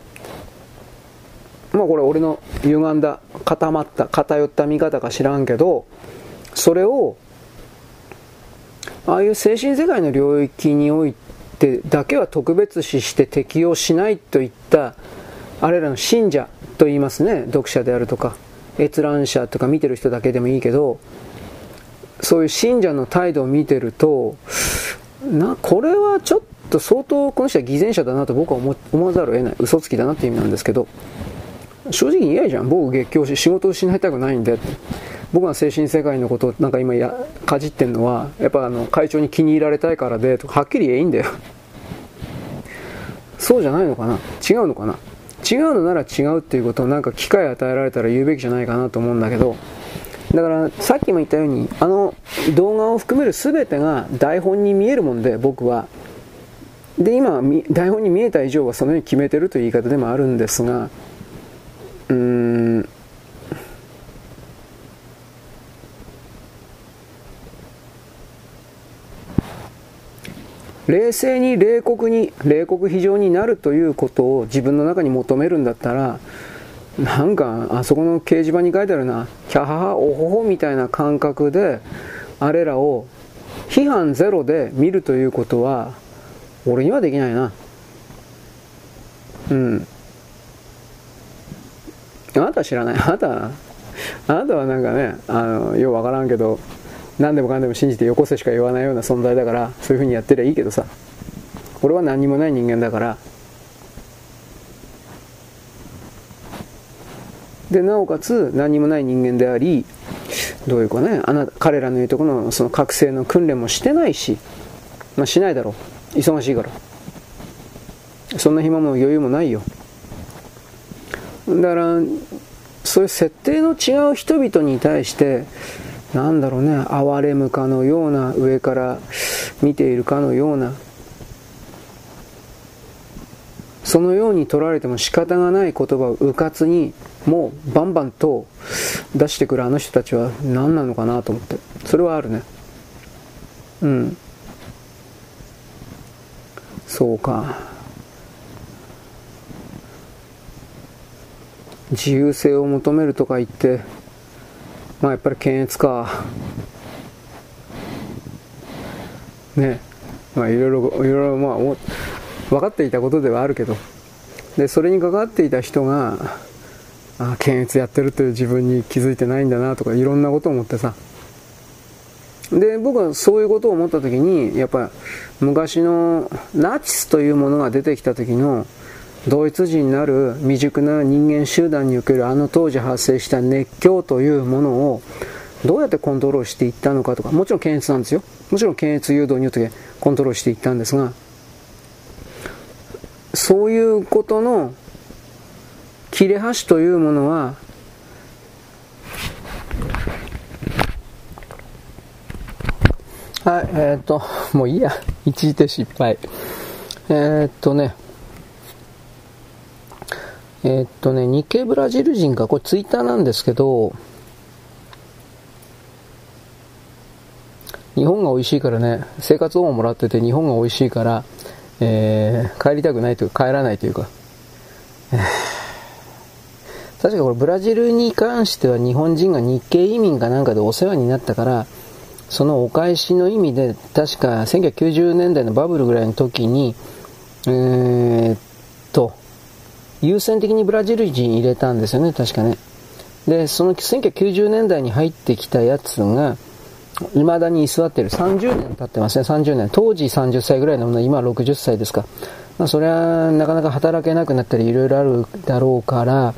まあこれ俺の歪んだ固まった偏った見方か知らんけどそれをああいう精神世界の領域においてだけは特別視して適用しないといったあれらの信者と言いますね読者であるとか閲覧者とか見てる人だけでもいいけどそういう信者の態度を見てるとなこれはちょっと相当この人は偽善者だなと僕は思思わざるを得ない。嘘つきだなって意味なんですけど正直に言えじゃん。僕月経し仕事を失いたくないんで僕が精神世界のことをなんか今やかじってんのはやっぱあの会長に気に入られたいからでとかはっきり言えいいんだよ。そうじゃないのかな。違うのかな。違うのなら違うっていうことをなんか機会与えられたら言うべきじゃないかなと思うんだけどだからさっきも言ったようにあの動画を含める全てが台本に見えるもんで僕は。で今台本に見えた以上はそのように決めてるという言い方でもあるんですがうーん。冷静に冷酷に冷酷非常になるということを自分の中に求めるんだったらなんかあそこの掲示板に書いてあるな。キャハハオホホみたいな感覚であれらを批判ゼロで見るということは俺にはできないな。うん。あなたは知らない。あなたはあなたはなんかねあのようわからんけど何でもかんでも信じてよこせしか言わないような存在だからそういうふうにやってりゃいいけどさ。俺は何にもない人間だからでなおかつ何もない人間でありどういうかねあな彼らの言うところのその覚醒の訓練もしてないし、まあ、しないだろう。忙しいから。そんな暇も余裕もないよ。だからそういう設定の違う人々に対してなんだろうね哀れむかのような上から見ているかのようなそのように取られても仕方がない言葉をうかつにもうバンバンと出してくるあの人たちは何なのかなと思って。それはあるね。うん。そうか。自由性を求めるとか言ってまあやっぱり検閲か。ね。まあいろいろいろいろまあ分かっていたことではあるけど。でそれに関わっていた人があ検閲やってるという自分に気づいてないんだなとかいろんなことを思ってさ。で僕はそういうことを思った時にやっぱ昔のナチスというものが出てきた時のドイツ人なる未熟な人間集団におけるあの当時発生した熱狂というものをどうやってコントロールしていったのかとかもちろん検閲なんですよ。もちろん検閲誘導によってコントロールしていったんですがそういうことの切れ端というものははい、えー、っと、もういいや。一時停失敗。えー、っとね、えー、っとね、日系ブラジル人か、これツイッターなんですけど、日本が美味しいからね、生活保護もらってて日本が美味しいから、えー、帰りたくないというか、帰らないというか、確かこれブラジルに関しては日本人が日系移民かなんかでお世話になったから、そのお返しの意味で、確か1990年代のバブルぐらいの時に、えー、っと、優先的にブラジル人入れたんですよね、確かね。で、その1990年代に入ってきたやつが、未だに居座ってる。30年経ってますね、30年。当時30歳ぐらいのもの今60歳ですか。まあ、それはなかなか働けなくなったりいろいろあるだろうから、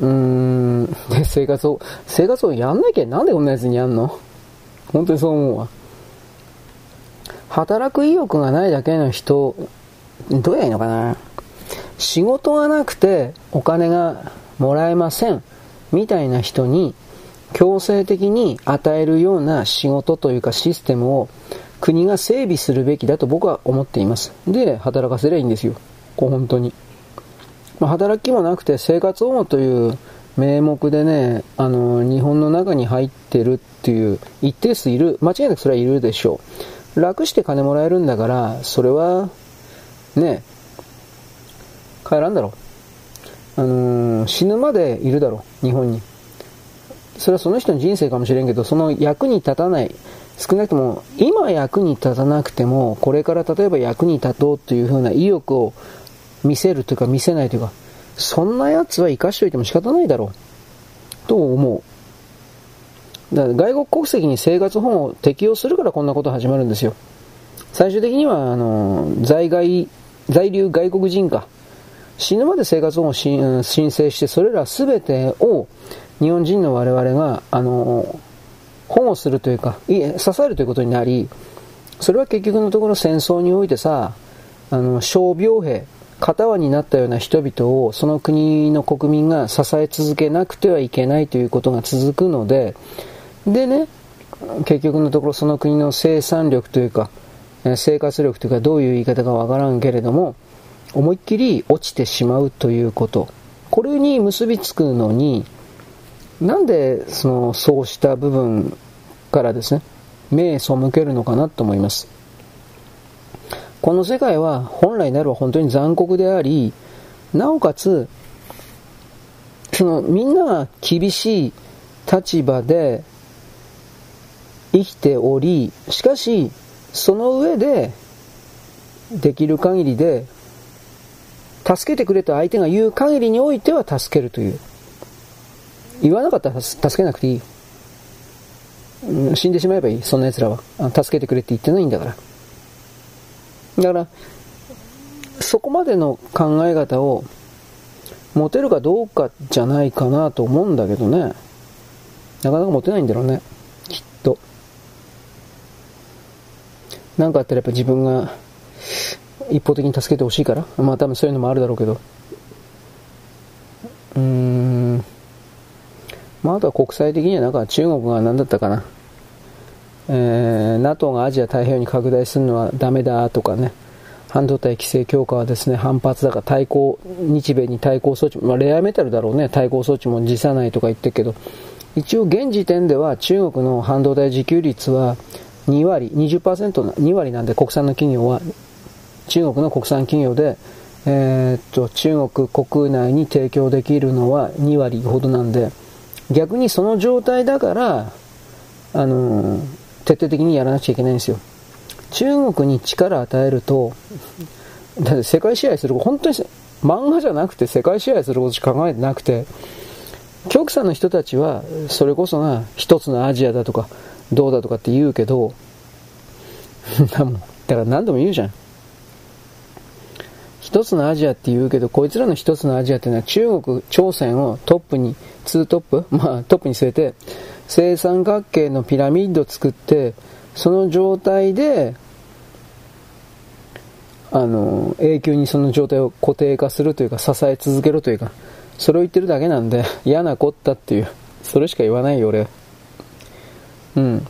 うーん、生活を、生活をやんなきゃなんでこんなやつにやんの？本当にそう思うわ。働く意欲がないだけの人、どうやいいのかな？仕事がなくてお金がもらえません。みたいな人に強制的に与えるような仕事というかシステムを国が整備するべきだと僕は思っています。で、働かせりゃいいんですよ。こう本当に。まあ、働きもなくて生活保護という名目でね、あの、日本の中に入ってるっていう一定数いる。間違いなくそれはいるでしょう。楽して金もらえるんだから、それは、ね、帰らんだろう。あのー、死ぬまでいるだろう、日本に。それはその人の人生かもしれんけど、その役に立たない、少なくとも、今役に立たなくても、これから例えば役に立とうというふうな意欲を見せるというか見せないというか、そんな奴は生かしておいても仕方ないだろう。と思う。だから外国国籍に生活保護を適用するからこんなこと始まるんですよ。最終的には、あの、在外、在留外国人か。死ぬまで生活保護を申請して、それら全てを日本人の我々が、あの、保護するというか、いえ支えるということになり、それは結局のところ戦争においてさ、あの、傷病兵、片輪になったような人々をその国の国民が支え続けなくてはいけないということが続くので、でね、結局のところその国の生産力というか、生活力というかどういう言い方かわからんけれども、思いっきり落ちてしまうということ。これに結びつくのに、なんでそのそうした部分からですね、目背けるのかなと思います。この世界は本来なら本当に残酷であり、なおかつ、そのみんなが厳しい立場で生きており、しかし、その上で、できる限りで、助けてくれと相手が言う限りにおいては助けるという。言わなかったら助けなくていい。死んでしまえばいい、そんな奴らは。助けてくれって言ってないんだから。だから、そこまでの考え方を持てるかどうかじゃないかなと思うんだけどね。なかなか持てないんだろうね。きっと。なんかあったらやっぱ自分が一方的に助けてほしいから。まあ多分そういうのもあるだろうけど。うーん。まああとは国際的にはなんか中国が何だったかな。えー、NATO がアジア太平洋に拡大するのはダメだとかね、半導体規制強化はですね、反発だから対抗、日米に対抗措置、まあ、レアメタルだろうね、対抗措置も辞さないとか言ってるけど、一応現時点では中国の半導体自給率は2割、20%な、2割なんで国産の企業は、中国の国産企業で、えー、っと、中国国内に提供できるのは2割ほどなんで、逆にその状態だから、あのー、徹底的にやらなくちゃいけないんですよ。中国に力を与えると、*laughs* だって世界支配する、本当に漫画じゃなくて世界支配することしか考えてなくて、極左の人たちは、それこそが一つのアジアだとか、どうだとかって言うけど、*laughs* だから何度も言うじゃん。一つのアジアって言うけど、こいつらの一つのアジアっていうのは中国、朝鮮をトップに、ツートップまあトップに据えて、正三角形のピラミッドを作って、その状態で、あの、永久にその状態を固定化するというか、支え続けろというか、それを言ってるだけなんで、嫌なこったっていう、それしか言わないよ、俺。うん。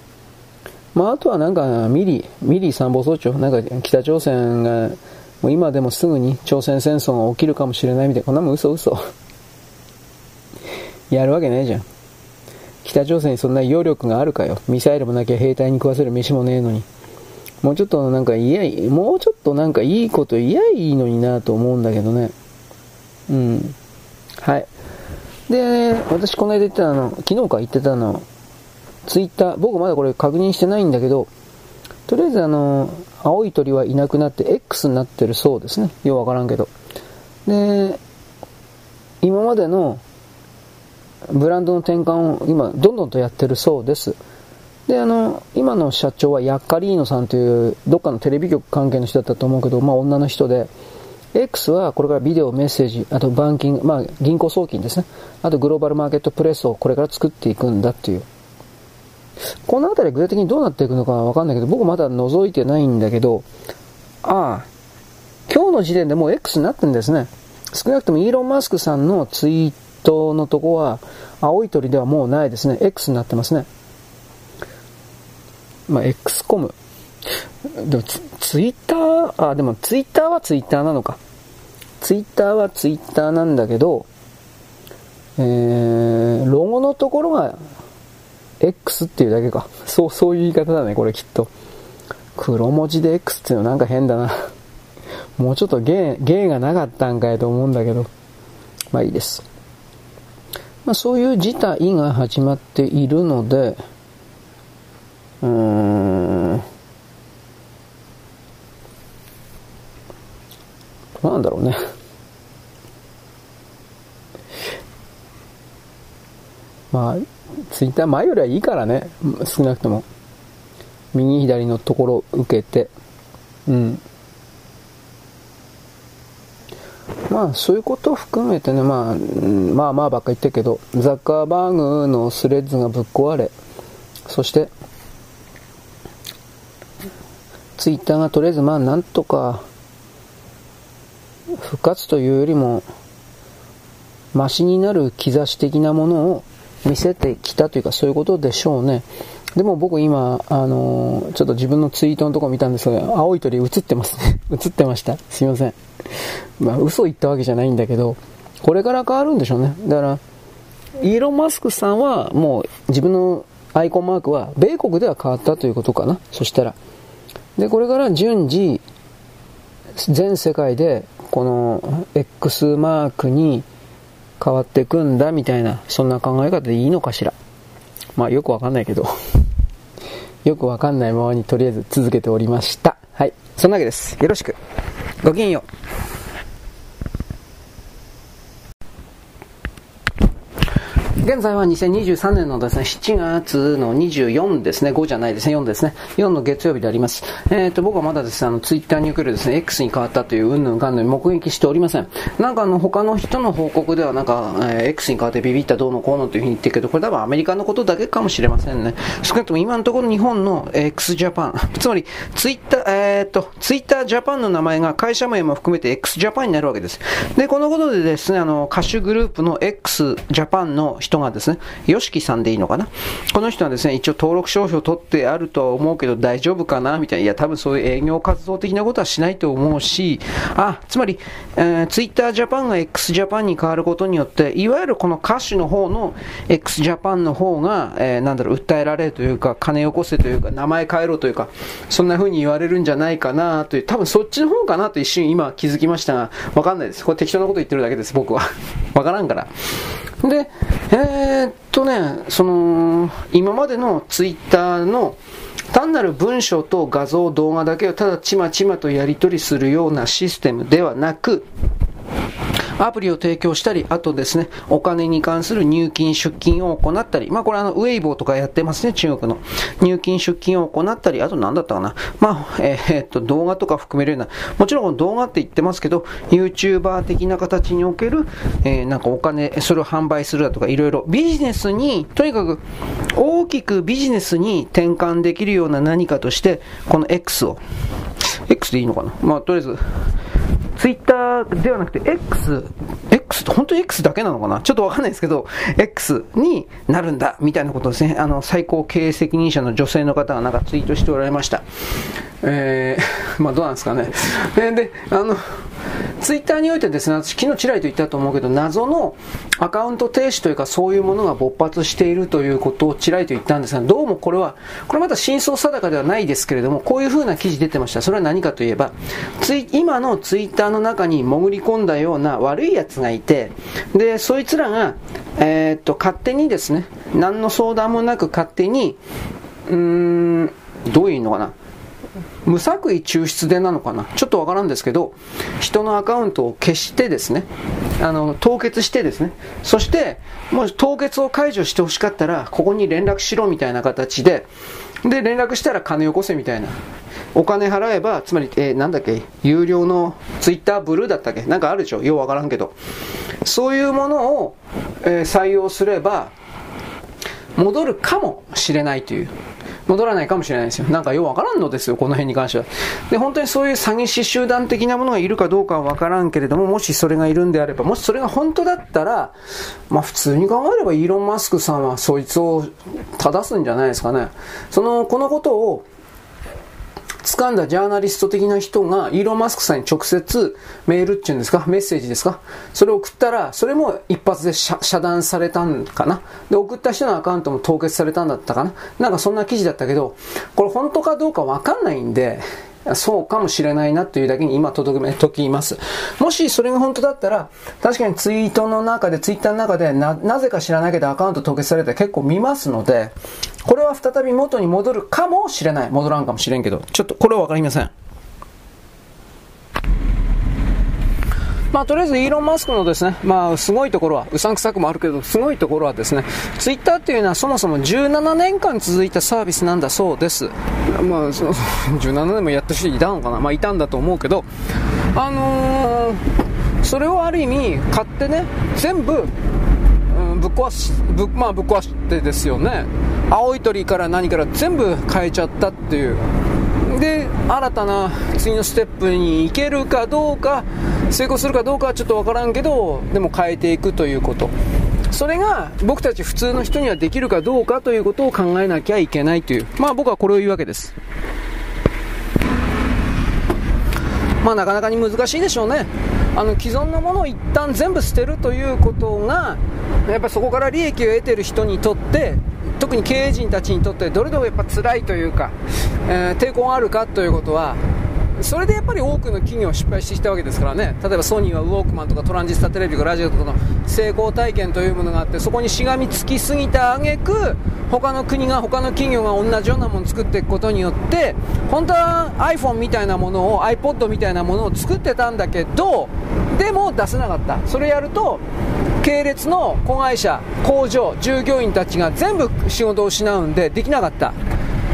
まあ、あとはなんか、ミリ、ミリ参謀総長、なんか北朝鮮が、もう今でもすぐに朝鮮戦争が起きるかもしれないみたいな、こんなもん嘘嘘。やるわけないじゃん。北朝鮮にそんな揚力があるかよ。ミサイルもなきゃ兵隊に食わせる飯もねえのに。もうちょっとなんか言え、もうちょっとなんかいいこと言えいいのになと思うんだけどね。うん。はい。で、私この間言ってたの、昨日か言ってたの、ツイッター、僕まだこれ確認してないんだけど、とりあえずあの、青い鳥はいなくなって X になってるそうですね。ようわからんけど。で、今までのブランドの転換を今どんどんとやってるそうです。で、あの、今の社長はヤッカリーノさんというどっかのテレビ局関係の人だったと思うけど、まあ女の人で、X はこれからビデオ、メッセージ、あとバンキング、まあ銀行送金ですね。あとグローバルマーケットプレスをこれから作っていくんだっていう。この辺り具体的にどうなっていくのかわかんないけど、僕まだ覗いてないんだけど、ああ、今日の時点でもう X になってるんですね。少なくともイーロン・マスクさんのツイートのとこは、青い鳥ではもうないですね。X になってますね。まあ、X コム。でもツ、ツイッター、あ、でもツイッターはツイッターなのか。ツイッターはツイッターなんだけど、えー、ロゴのところが X っていうだけか。*laughs* そう、そういう言い方だね、これきっと。黒文字で X っていうのなんか変だな。*laughs* もうちょっと芸、芸がなかったんかいと思うんだけど。まあいいです。まあそういう事態が始まっているので、うーん。どうなんだろうね。まあ、ツイッター前よりはいいからね。少なくとも。右左のところ受けて。うん。まあ、そういうことを含めてね、まあ、まあまあばっか言ってるけど、ザッカーバーグのスレッズがぶっ壊れ、そして、ツイッターがとりあえずまあなんとか復活というよりもマシになる兆し的なものを見せてきたというかそういうことでしょうね。でも僕今、あのー、ちょっと自分のツイートのとこ見たんですが、青い鳥映ってますね。*laughs* 映ってました。すいません。まあ嘘言ったわけじゃないんだけど、これから変わるんでしょうね。だから、イーロン・マスクさんはもう自分のアイコンマークは米国では変わったということかな。そしたら。で、これから順次、全世界でこの X マークに変わっていくんだみたいな、そんな考え方でいいのかしら。まあよくわかんないけど。*laughs* よくわかんないままにとりあえず続けておりました。はい。そんなわけです。よろしく。ごきげんよう。現在は2023年のですね、7月の24ですね、5じゃないですね、4ですね、4の月曜日であります。えっ、ー、と、僕はまだですね、あの、ツイッターにおけるですね、X に変わったといううんぬんかんぬん目撃しておりません。なんかあの、他の人の報告ではなんか、えー、X に変わってビビったどうのこうのというふうに言ってるけど、これ多分アメリカのことだけかもしれませんね。少なくとも今のところ日本の X ジャパン、*laughs* つまり、ツイッター、えっ、ー、と、ツイッタージャパンの名前が会社名も含めて X ジャパンになるわけです。で、このことでですね、あの、歌手グループの X ジャパンの人がですね、ヨシキさんでいいのかな？この人はですね、一応登録商標を取ってあるとは思うけど大丈夫かな？みたいな。いや、多分そういう営業活動的なことはしないと思うし、あ、つまり、えー、Twitter Japan が x Japan に変わることによって、いわゆるこの歌手の方の x Japan の方が、えー、なんだろう、訴えられるというか、金よこせというか、名前変えろというか、そんな風に言われるんじゃないかなという、多分そっちの方かなと一瞬今気づきましたが、わかんないです。これ適当なこと言ってるだけです、僕は。わからんから。で、えー、っとね、その、今までのツイッターの単なる文章と画像、動画だけをただちまちまとやり取りするようなシステムではなく、アプリを提供したり、あとですね、お金に関する入金、出金を行ったり、まあこれあの、ウェイボーとかやってますね、中国の。入金、出金を行ったり、あと何だったかな。まあ、えー、っと、動画とか含めるような、もちろんこの動画って言ってますけど、YouTuber 的な形における、えー、なんかお金、それを販売するだとか、いろいろ、ビジネスに、とにかく、大きくビジネスに転換できるような何かとして、この X を、X でいいのかなまあ、とりあえず、ツイッターではなくて X、X って本当に X だけなのかな？ちょっとわかんないですけど、X になるんだみたいなことですね。あの、最高経営責任者の女性の方がなんかツイートしておられました。えー、*laughs* まあどうなんですかね。で、あの、ツイッターにおいてですね、私昨日ちらりと言ったと思うけど、謎のアカウント停止というかそういうものが勃発しているということをちらりと言ったんですが、どうもこれは、これまた真相定かではないですけれども、こういう風な記事出てました。それは何かといえば、ツイ今のツイッターの中に潜り込んだような悪い奴がいて、で、そいつらが、えー、っと、勝手にですね、何の相談もなく勝手に、うーん、どういうのかな。無作為抽出でなのかな？ちょっとわからんですけど、人のアカウントを消してですね、あの、凍結してですね、そして、もし凍結を解除してほしかったら、ここに連絡しろみたいな形で、で、連絡したら金よこせみたいな。お金払えば、つまり、えー、なんだっけ、有料のツイッターブルーだったっけ？なんかあるでしょ？ようわからんけど。そういうものを、えー、採用すれば、戻るかもしれないという。戻らないかもしれないですよ。なんかようわからんのですよ、この辺に関しては。で、本当にそういう詐欺師集団的なものがいるかどうかはわからんけれども、もしそれがいるんであれば、もしそれが本当だったら、まあ普通に考えればイーロン・マスクさんはそいつを正すんじゃないですかね。その、このことを掴んだジャーナリスト的な人がイーロン・マスクさんに直接メールっていうんですかメッセージですかそれを送ったら、それも一発で遮断されたんかな。で、送った人のアカウントも凍結されたんだったかな。なんかそんな記事だったけど、これ本当かどうかわかんないんで、そうかもしれないなというだけに今届めときます。もしそれが本当だったら、確かにツイートの中で、ツイッターの中でな、なぜか知らないけどアカウント凍結されて結構見ますので、これは再び元に戻るかもしれない。戻らんかもしれんけど、ちょっとこれはわかりません。まあ、とりあえずイーロン・マスクのですね、まあ、すごいところは、うさんくさくもあるけど、すごいところはですね、ツイッターっていうのはそもそも17年間続いたサービスなんだそうです。まあ、そ17年 *laughs* もやった人いたのかな？まあ、いたんだと思うけど、あのー、それをある意味、買ってね、全部、うん、ぶっ壊し、ぶ、まあ、ぶっ壊してですよね。青い鳥から何から全部変えちゃったっていう。で、新たな次のステップに行けるかどうか、成功するかどうかはちょっと分からんけど、でも変えていくということ。それが僕たち普通の人にはできるかどうかということを考えなきゃいけないという。まあ僕はこれを言うわけです。まあなかなかに難しいでしょうね。あの既存のものを一旦全部捨てるということが、やっぱそこから利益を得てる人にとって、特に経営陣たちにとってどれだけやっぱ辛いというか、えー、抵抗があるかということはそれでやっぱり多くの企業は失敗してきたわけですからね。例えばソニーはウォークマンとかトランジスタテレビとかラジオとかの成功体験というものがあってそこにしがみつきすぎた挙句他の国が他の企業が同じようなものを作っていくことによって本当は iPhone みたいなものを iPod みたいなものを作ってたんだけどでも出せなかった。それやると系列の子会社工場従業員たちが全部仕事を失うんでできなかった。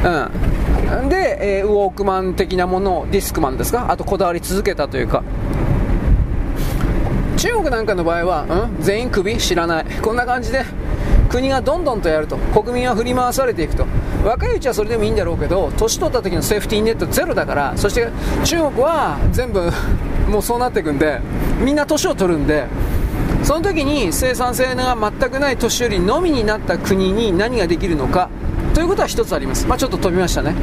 うん。で、えー、ウォークマン的なものをディスクマンですか？あとこだわり続けたというか。中国なんかの場合は、うん、全員クビ知らない。こんな感じで国がどんどんとやると。国民は振り回されていくと。若いうちはそれでもいいんだろうけど年取った時のセーフティーネットゼロだから。そして中国は全部 *laughs* もうそうなっていくんでみんな年を取るんで。その時に生産性が全くない年寄りのみになった国に何ができるのか。ということは一つあります。まあ、ちょっと飛びましたね。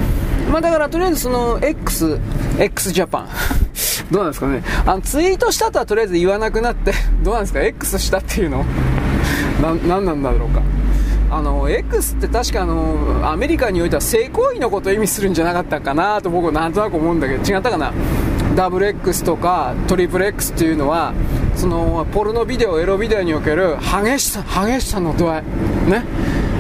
まあ、だからとりあえずその X、X ジャパンどうなんですかね。あの、ツイートしたとはとりあえず言わなくなって、どうなんですか ?X したっていうの？な、なんなんだろうか。あの、X って確かあの、アメリカにおいては性行為のことを意味するんじゃなかったかなと僕はなんとなく思うんだけど、違ったかな？ダブル X とかトリプル X っていうのは、その、ポルノビデオ、エロビデオにおける激しさ、激しさの度合い。ね？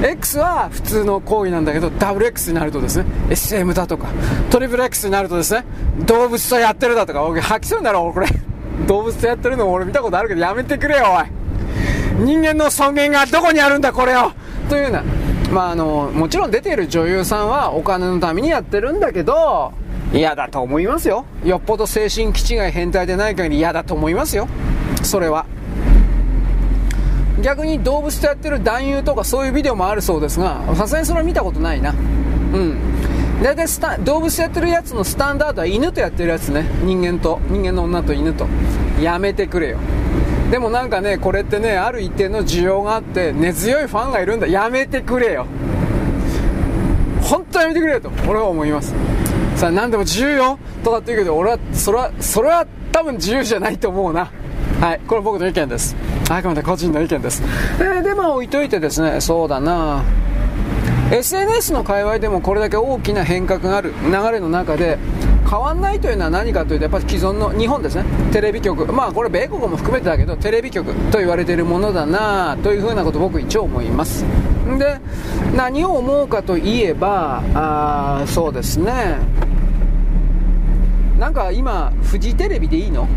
X は普通の行為なんだけど、ダブル X になるとですね、SM だとか、トリプル X になるとですね、動物とやってるだとか、吐きそうになるこれ。*laughs* 動物とやってるの俺見たことあるけど、やめてくれよ、おい。人間の尊厳がどこにあるんだ、これをというような。まあ、あの、もちろん出ている女優さんはお金のためにやってるんだけど、嫌だと思いますよ。よっぽど精神気違い変態でない限り嫌だと思いますよ。それは。逆に動物とやってる男優とかそういうビデオもあるそうですが、さすがにそれは見たことないな。うん。大体スタ動物とやってるやつのスタンダードは犬とやってるやつね。人間と、人間の女と犬と。やめてくれよ。でもなんかね、これってね、ある一定の需要があって、根強いファンがいるんだ。やめてくれよ。本当やめてくれよと、俺は思います。さあ、何でも自由よとかって言うけど、俺は、それは、それは多分自由じゃないと思うな。はい、これ僕の意見です。あくまで個人の意見です。えー、で、まあ置いといてですね、そうだな。SNS の界隈でもこれだけ大きな変革がある流れの中で、変わんないというのは何かというと、やっぱり既存の日本ですね、テレビ局、まあこれ米国も含めてだけど、テレビ局と言われているものだなというふうなことを僕一応思います。で、何を思うかといえば、あそうですね、なんか今、フジテレビでいいの？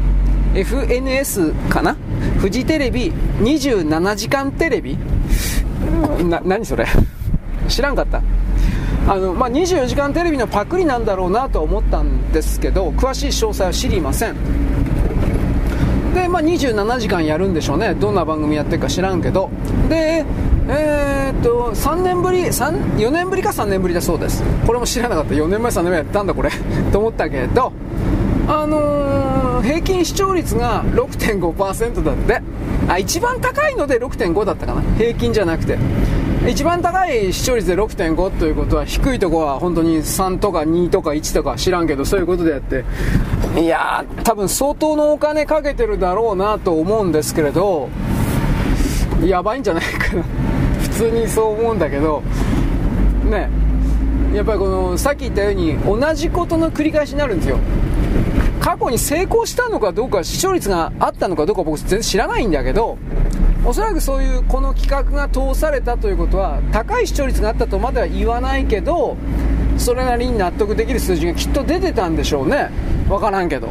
FNS かな？フジテレビ27時間テレビ？な、何それ？知らんかった。あの、まあ、24時間テレビのパクリなんだろうなと思ったんですけど詳しい詳細は知りません。で、まあ、27時間やるんでしょうね。どんな番組やってるか知らんけど。でえー、っと3年ぶり4年ぶりか3年ぶりだそうです。これも知らなかった。4年前3年前やったんだこれ。と思ったけどあのー、の平均視聴率が6.5%だって。あ一番高いので6.5だったかな。平均じゃなくて。一番高い視聴率で6.5ということは低いとこは本当に3とか2とか1とか知らんけどそういうことでやって。いやー多分相当のお金かけてるだろうなと思うんですけれどやばいんじゃないかな。*laughs* 普通にそう思うんだけど。ね。やっぱりこのさっき言ったように同じことの繰り返しになるんですよ。過去に成功したのかどうか、視聴率があったのかどうか僕全然知らないんだけど、おそらくそういうこの企画が通されたということは、高い視聴率があったとまでは言わないけど、それなりに納得できる数字がきっと出てたんでしょうね。わからんけど。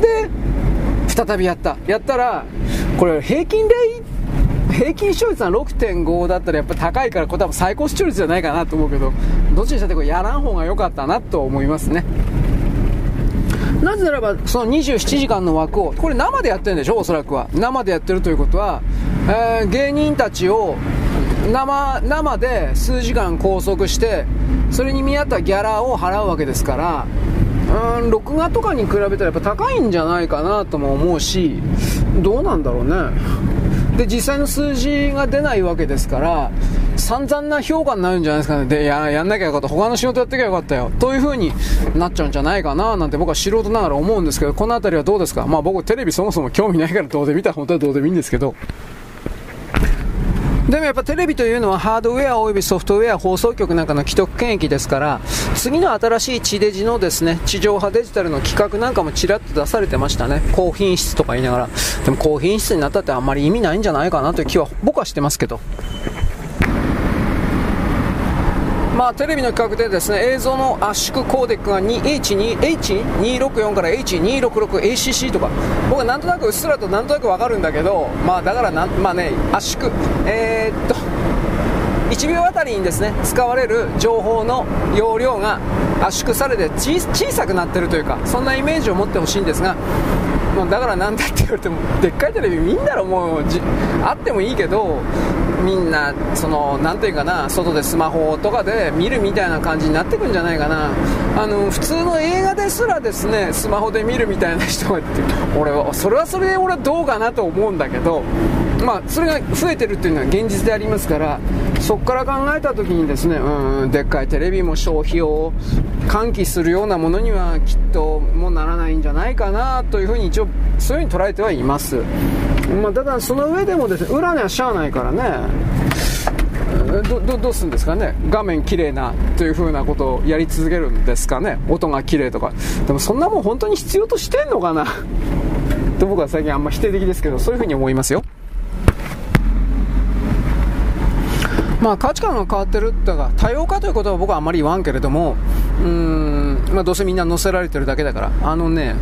で、再びやった。やったら、これ平均で平均視聴率は6.5だったらやっぱ高いから、これ多分最高視聴率じゃないかなと思うけど、どっちにしたってこれやらん方が良かったなと思いますね。なぜならば、その27時間の枠を、これ生でやってるんでしょ、おそらくは。生でやってるということは、えー、芸人たちを生、生で数時間拘束して、それに見合ったギャラを払うわけですから、うん、録画とかに比べたらやっぱ高いんじゃないかなとも思うし、どうなんだろうね。で、実際の数字が出ないわけですから、散々な評価になるんじゃないですかね。で、や、やんなきゃよかった。他の仕事やってきゃよかったよ。という風になっちゃうんじゃないかな、なんて僕は素人ながら思うんですけど、この辺りはどうですか？まあ僕テレビそもそも興味ないからどうで見たら本当はどうでもいいんですけど。でもやっぱテレビというのはハードウェアおよびソフトウェア放送局なんかの既得権益ですから次の新しい地デジのですね地上波デジタルの企画なんかもちらっと出されてましたね高品質とか言いながらでも高品質になったってあんまり意味ないんじゃないかなという気は僕はしてますけどまあ、テレビの企画でですね映像の圧縮コーデックが H264 から H266ACC とか僕はなんとなくうっすらとなんとなく分かるんだけど、まあ、だからな、まあね、圧縮、えー、っと1秒あたりにですね使われる情報の容量が圧縮されて小さくなってるというかそんなイメージを持ってほしいんですがまあ、だからなんだって言われてもでっかいテレビ見んだろもうあってもいいけどみんなそのなんていうかな外でスマホとかで見るみたいな感じになってくんじゃないかな。あの普通の映画ですらですねスマホで見るみたいな人がって俺はそれはそれで俺はどうかなと思うんだけどまあそれが増えてるっていうのは現実でありますからそこから考えた時にですねうんでっかいテレビも消費を喚起するようなものにはきっともうならないんじゃないかなというふうに一応そういうふうに捉えてはいます、まあ、ただその上でもですね裏にはしゃあないからね。どどどうするんですかね？画面綺麗なというふうなことをやり続けるんですかね？音が綺麗とか。でもそんなもん本当に必要としてんのかな？*laughs* と僕は最近あんま否定的ですけどそういうふうに思いますよ。まあ価値観が変わってるってか多様化ということは僕はあまり言わんけれどもうーん、まあ、どうせみんな載せられてるだけだから。あのね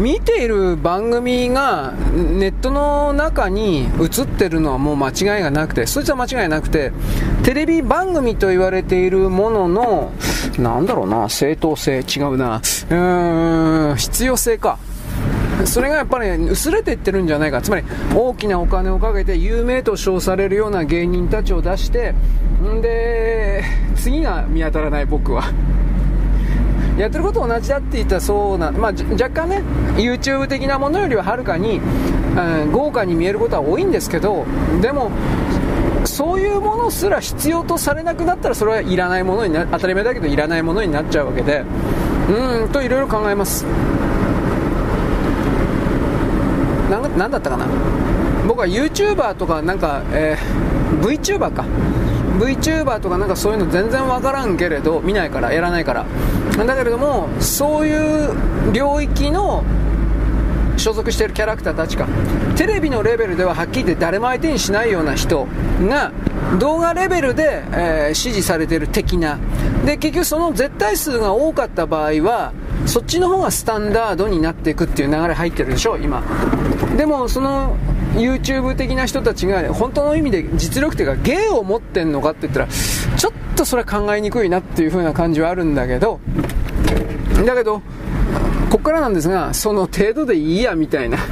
見ている番組がネットの中に映ってるのはもう間違いがなくてそいつは間違いなくてテレビ番組と言われているもののなんだろうな正当性違うなうーん必要性か。*laughs* それがやっぱり、薄れていってるんじゃないか。つまり大きなお金をかけて有名と称されるような芸人たちを出してんで次が見当たらない僕は。*laughs* やってること同じだって言ったらそうな、まあ、若干ね YouTube 的なものよりははるかに、うん、豪華に見えることは多いんですけどでもそういうものすら必要とされなくなったらそれはいらないものにな当たり前だけどいらないものになっちゃうわけでうんといろいろ考えます。何だったかな？僕は YouTuber とかなんか、えー、VTuber か。VTuber とかなんかそういうの全然わからんけれど見ないからやらないから。だけれどもそういう領域の所属しているキャラクターたちか。テレビのレベルでははっきり言って誰も相手にしないような人が動画レベルで、えー、支持されている的な。で結局その絶対数が多かった場合はそっちの方がスタンダードになっていくっていう流れ入ってるでしょ今。でもその YouTube 的な人たちが本当の意味で実力というか芸を持ってんのかって言ったらちょっとそれは考えにくいなっていう風な感じはあるんだけどだけどこっからなんですがその程度でいいやみたいな。*laughs*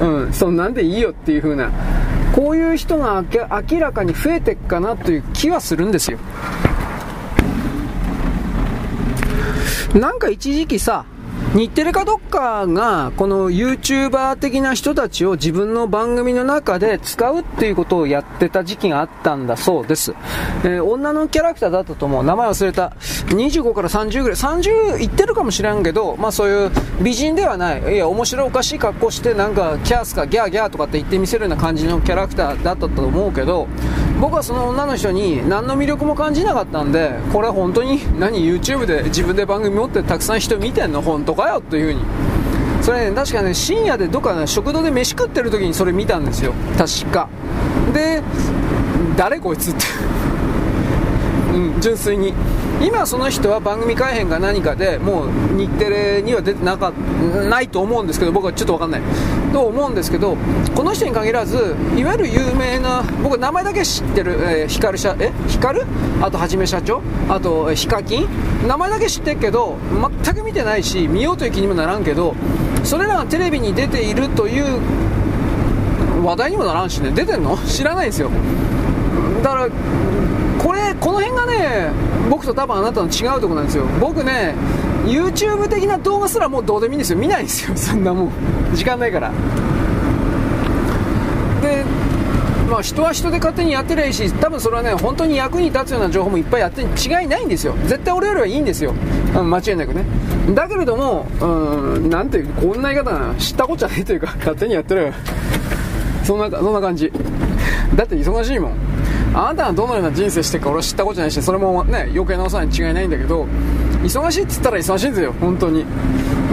うんそんなんでいいよっていう風な。こういう人が明らかに増えていくかなという気はするんですよ。なんか一時期さ日テレかどっかが、この YouTuber 的な人たちを自分の番組の中で使うっていうことをやってた時期があったんだそうです。えー、女のキャラクターだったと思う。名前忘れた。25から30ぐらい。30いってるかもしれんけど、まあそういう美人ではない。いや、面白おかしい格好して、なんか、キャースかギャーギャーとかって言ってみせるような感じのキャラクターだったと思うけど、僕はその女の人に何の魅力も感じなかったんで、これ本当に何？YouTube で自分で番組持ってたくさん人見てんの？本当か？よというふうに。それね確かね深夜でどっか、ね、食堂で飯食ってる時にそれ見たんですよ。確か。で誰こいつって。うん純粋に。今その人は番組改編か何かでもう日テレには出てなかないと思うんですけど僕はちょっと分かんない。と思うんですけどこの人に限らずいわゆる有名な僕名前だけ知ってる、えー、光社え？光あとはじめ社長？あとヒカキン？名前だけ知ってるけど全く見てないし見ようという気にもならんけどそれらがテレビに出ているという話題にもならんしね。出てんの？知らないんですよ。だからこの辺がね僕と多分あなたの違うとこなんですよ。僕ね YouTube 的な動画すらもうどうでもいいんですよ。見ないんですよ。*laughs* そんなもん。時間ないから。でまあ人は人で勝手にやってりゃいいし多分それはね本当に役に立つような情報もいっぱいやって違いないんですよ。絶対俺よりはいいんですよ。間違いなくね。だけれどもうんなんていうこんな言い方な知ったこっちゃねえというか勝手にやってる。そんなそんな感じ。だって忙しいもん。あなたがどのような人生してるか俺は知ったことないしそれもね余計なお世話に違いないんだけど忙しいっつったら忙しいんですよ本当に。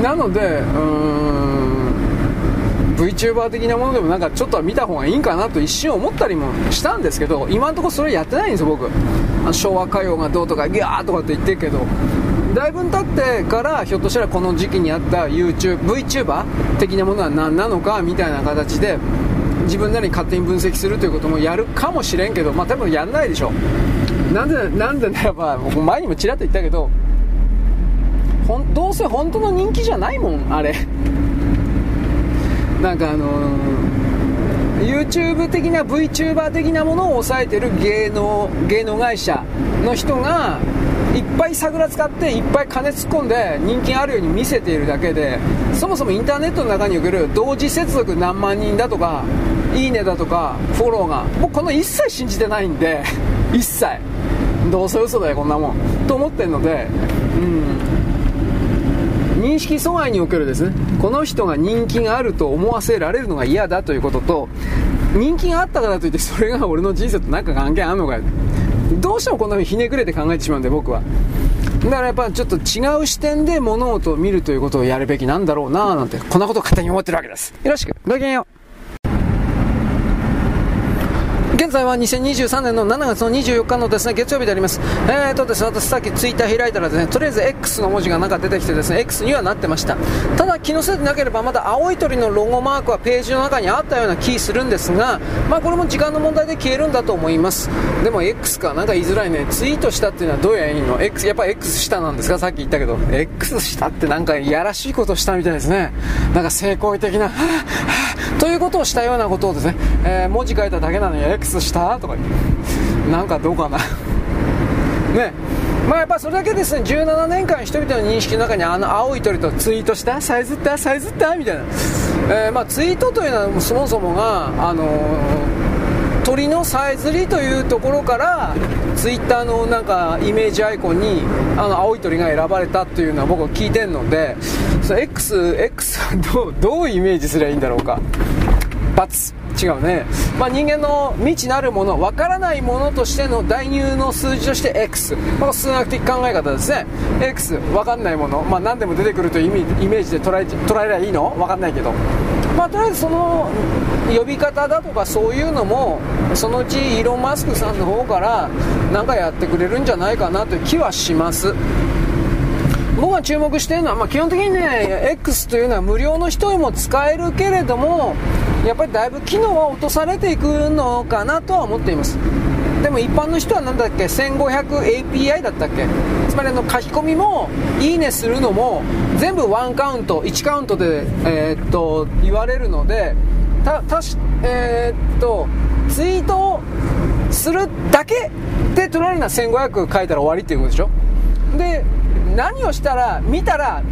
なのでうーん VTuber 的なものでもなんかちょっとは見た方がいいんかなと一瞬思ったりもしたんですけど今のところそれやってないんですよ僕。昭和歌謡がどうとかギャーとかって言ってるけど。だいぶ経ってからひょっとしたらこの時期にあった YouTube VTuber 的なものは何なのかみたいな形で自分なりに勝手に分析するということもやるかもしれんけど、まあ多分やんないでしょ。なんで、なんでならば、前にもちらっと言ったけど、ほんどうせ本当の人気じゃないもん、あれ。なんかあのー、YouTube 的な VTuber 的なものを抑えてる芸能芸能会社の人がいっぱい桜使っていっぱい金突っ込んで人気あるように見せているだけでそもそもインターネットの中における同時接続何万人だとかいいねだとかフォローが。もうこの一切信じてないんで *laughs* 一切。どうせ嘘だよこんなもん。と思ってるのでうん。認識阻害におけるですね。この人が人気があると思わせられるのが嫌だということと人気があったからといってそれが俺の人生と何か関係あるのかよ。どうしてもこんな風にひねくれて考えてしまうんで僕は。だからやっぱちょっと違う視点で物事を見るということをやるべきなんだろうなぁなんてこんなことを勝手に思ってるわけです。よろしく。ごきげんよう。現在は2023年の7月の24日のですね月曜日であります。えーとです、私さっきツイッター開いたらですね、とりあえず X の文字がなんか出てきてですね、X にはなってました。ただ気のせいでなければまだ青い鳥のロゴマークはページの中にあったような気するんですが、まあこれも時間の問題で消えるんだと思います。でも X か、なんか言いづらいね。ツイートしたっていうのはどうやらいいの ?X、やっぱ X したなんですか？さっき言ったけど。X したってなんかいやらしいことしたみたいですね。なんか成功的な、ということをしたようなことをですね、えー、文字書いただけなのに X したとか言って。なんかどうかな *laughs* ねまあやっぱそれだけですね17年間人々の認識の中にあの青い鳥とツイートしたサイズったサイズったみたいな、えー、まあツイートというのはそもそもがあのー、鳥のさえずりというところからツイッターのなんかイメージアイコンにあの青い鳥が選ばれたっていうのは僕は聞いてるのでそ X, X はどう *laughs* どうイメージすればいいんだろうか×違うね、まあ、人間の未知なるもの分からないものとしての代入の数字として X、まあ、数学的考え方ですね。X 分かんないもの、まあ、何でも出てくるというイメージで捉え捉えりゃいいの？分かんないけど。まあ、とりあえずその呼び方だとかそういうのもそのうちイーロン・マスクさんの方から何かやってくれるんじゃないかなという気はします。僕が注目しているのは、まあ、基本的にね X というのは無料の人にも使えるけれどもやっぱりだいぶ機能は落とされていくのかなとは思っています。でも一般の人は何だっけ 1500API だったっけ。つまりあの書き込みもいいねするのも全部ワンカウント1カウントで、えー、っと言われるのでたたしえー、っとツイートをするだけで取られるのは1500書いたら終わりっていうことでしょ。で何をしたら見たら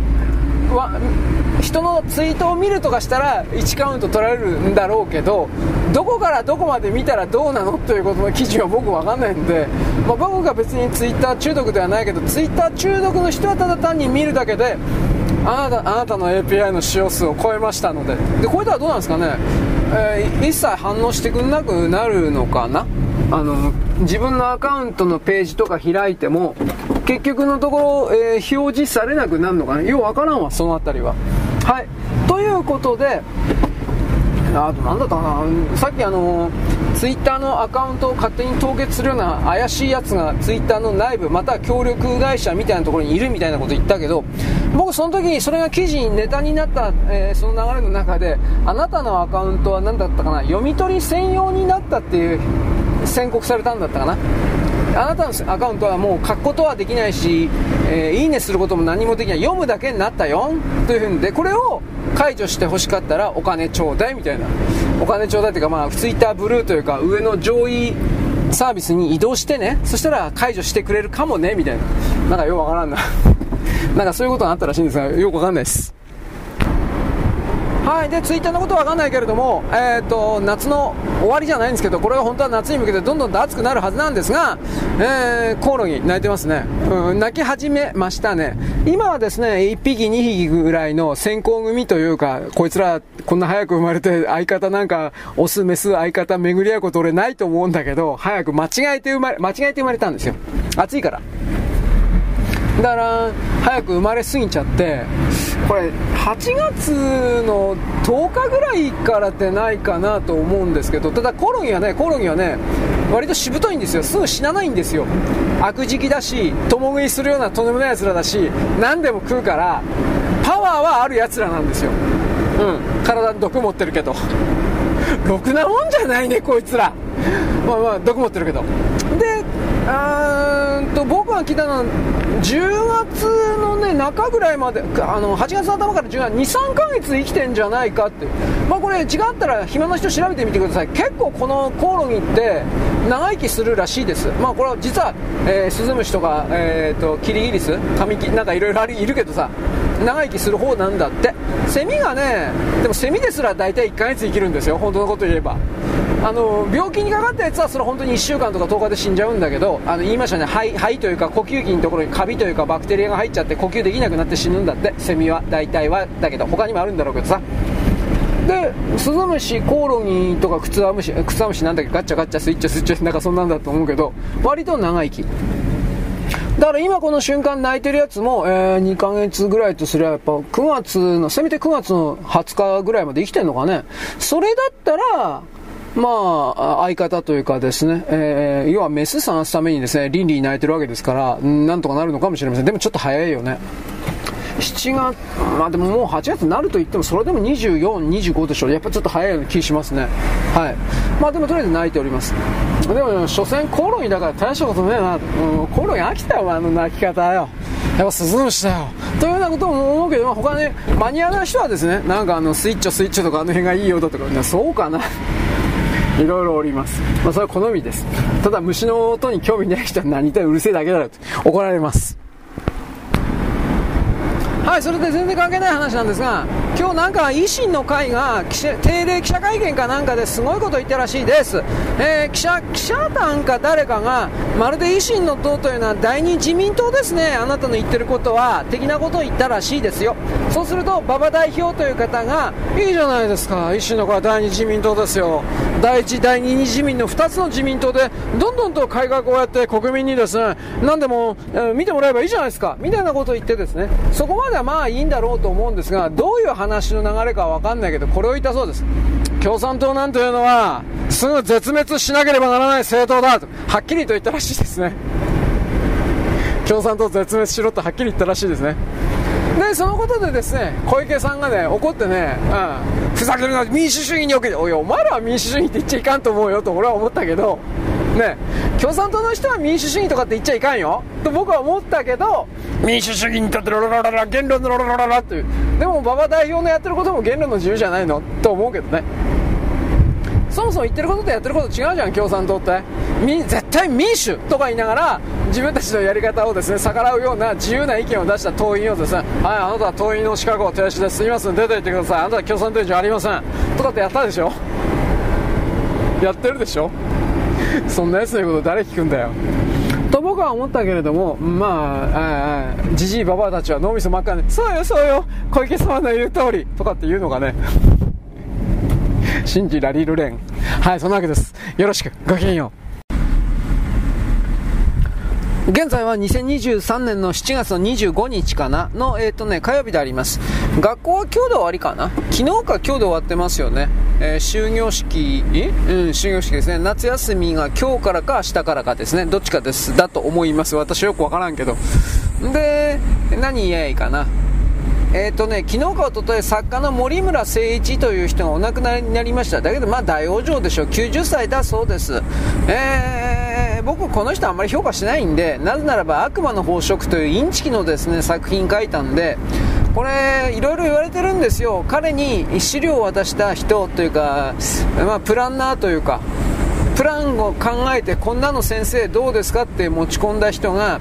人のツイートを見るとかしたら1カウント取られるんだろうけどどこからどこまで見たらどうなのということの基準は僕分かんないんで、まあ、僕が別にツイッター中毒ではないけどツイッター中毒の人はただ単に見るだけであなたあなたの API の使用数を超えましたので。でこれではどうなんですかね、えー、一切反応してくれなくなるのかな？あの自分のアカウントのページとか開いても結局のところ、えー、表示されなくなるのかな？ようわからんわその辺りは。はい。ということであと何だったかな？さっきあのツイッターのアカウントを勝手に凍結するような怪しいやつがツイッターの内部または協力会社みたいなところにいるみたいなこと言ったけど僕その時にそれが記事にネタになった、えー、その流れの中であなたのアカウントは何だったかな？読み取り専用になったっていう宣告されたんだったかな？あなたのアカウントはもう書くことはできないし、えー、いいねすることも何もできない。読むだけになったよというふうにでこれを解除して欲しかったらお金ちょうだいみたいな。お金ちょうだいっていうかまあツイッターブルーというか上の上位サービスに移動してね。そしたら解除してくれるかもねみたいな。なんかよくわからんな。なんかそういうことがあったらしいんですがよくわかんないです。はい、でツイッターのことは分かんないけれども、えーと、夏の終わりじゃないんですけど、これは本当は夏に向けてどんどんと暑くなるはずなんですが、えー、コオロギ鳴いてますね、うん、鳴き始めましたね、今はですね1匹、2匹ぐらいの先行組というか、こいつら、こんな早く生まれて、相方なんか、オス、メス、相方巡り合うこと、俺ないと思うんだけど、早く間違えて生まれ、間違えて生まれたんですよ、暑いから。だから早く生まれすぎちゃってこれ8月の10日ぐらいからってないかなと思うんですけどただコオロギはねコオロギはね割としぶといんですよ。すぐ死なないんですよ。悪食だし共食いするようなとんでもない奴らだし何でも食うからパワーはある奴らなんですよ。うん。体に毒持ってるけど。ろくなもんじゃないねこいつら。まあまあ毒持ってるけど。であーと、僕が聞いたのは、10月のね、中ぐらいまで、あの、8月頭から10月、2、3ヶ月生きてんじゃないかって。まあこれ違ったら暇な人調べてみてください。結構このコオロギって長生きするらしいです。まあこれは実は、えー、スズムシとか、えーと、キリギリス、カミキ、なんかいろいろいるけどさ、長生きする方なんだって。セミがね、でもセミですら大体1ヶ月生きるんですよ、本当のこと言えば。あの病気にかかったやつはそれ本当に1週間とか10日で死んじゃうんだけどあの言いましたね。肺肺というか呼吸器のところにカビというかバクテリアが入っちゃって呼吸できなくなって死ぬんだって。セミは大体はだけど他にもあるんだろうけどさ。でスズムシコオロギとかクツワムシクツワムシなんだっけ？ガッチャガッチャスイッチャスイッチャなんかそんなんだと思うけど割と長生き。だから今この瞬間泣いてるやつも、えー、2ヶ月ぐらいとすればやっぱ9月の、せめて9月の20日ぐらいまで生きてんのかね。それだったら、まあ、相方というかですね、えー、要はメス探すためにですね、倫理に泣いてるわけですから、なんとかなるのかもしれません。でもちょっと早いよね。7月、まあでももう8月になると言っても、それでも24、25でしょう。やっぱちょっと早いような気しますね。はい。まあでもとりあえず泣いております。でも、所詮コオロギだから大したことねえな。うん、コオロギ飽きたよ、あの泣き方よ。やっぱスズムシだよ。というようなことも思うけど、まあ、他ね、マニアな人はですね、なんかあの、スイッチョスイッチョとかあの辺がいいよだとか、そうかな。いろいろおります。まあ、それは好みです。ただ、虫の音に興味ない人は何言ったらうるせえだけだろと怒られます。はいそれで全然関係ない話なんですが今日なんか維新の会が定例記者会見かなんかですごいこと言ったらしいです、えー、記者記者団か誰かがまるで維新の党というのは第二自民党ですね。あなたの言ってることは的なことを言ったらしいですよ。そうすると馬場代表という方がいいじゃないですか。維新の会は第二自民党ですよ。第一第二自民の2つの自民党でどんどんと改革をやって国民にですね何でも、えー、見てもらえばいいじゃないですか。みたいなことを言ってですね。そこまでらまあいいんだろうと思うんですが、どういう話の流れかわかんないけど、これを言ったそうです。共産党なんというのは、すぐ絶滅しなければならない政党だと、はっきりと言ったらしいですね。共産党絶滅しろとはっきり言ったらしいですね。で、そのことでですね、小池さんがね、怒ってね、うん、ふざけるな、民主主義における、おい、お前らは民主主義って言っちゃいかんと思うよと俺は思ったけど、ね、共産党の人は民主主義とかって言っちゃいかんよ。と僕は思ったけど民主主義にとってロロロロロ言論のロロロロロっていう。でも馬場代表のやってることも言論の自由じゃないの？と思うけどね。そもそも言ってることとやってること違うじゃん共産党って。絶対民主とか言いながら自分たちのやり方をですね逆らうような自由な意見を出した党員をですねはいあなたは党員の資格を停止です。すみません。出て行ってください。あなたは共産党員じゃありませんとかってやったでしょ？やってるでしょ？そんな奴の言うこと誰聞くんだよ。と僕は思ったけれども、まあ、じじいばばあたちは脳みそ真っ赤で、そうよそうよ、小池様の言う通り、とかって言うのがね、信じられるれん。はい、そんなわけです。よろしく、ごきげんよう。現在は2023年の7月の25日かなの、えっ、ー、とね、火曜日であります。学校は今日で終わりかな昨日か今日で終わってますよね。えー、終業式、うん、終業式ですね。夏休みが今日からか明日からかですね。どっちかです。だと思います。私よくわからんけど。で、何言えばいいかな。え、ー、とね、昨日かおととい作家の森村誠一という人がお亡くなりになりました。だけど、まあ大往生でしょう。90歳だそうです。えー僕この人あんまり評価しないんでなぜならば悪魔の宝飾というインチキのですね作品書いたんでこれいろいろ言われてるんですよ彼に資料を渡した人というか、まあ、プランナーというかプランを考えてこんなの先生どうですかって持ち込んだ人が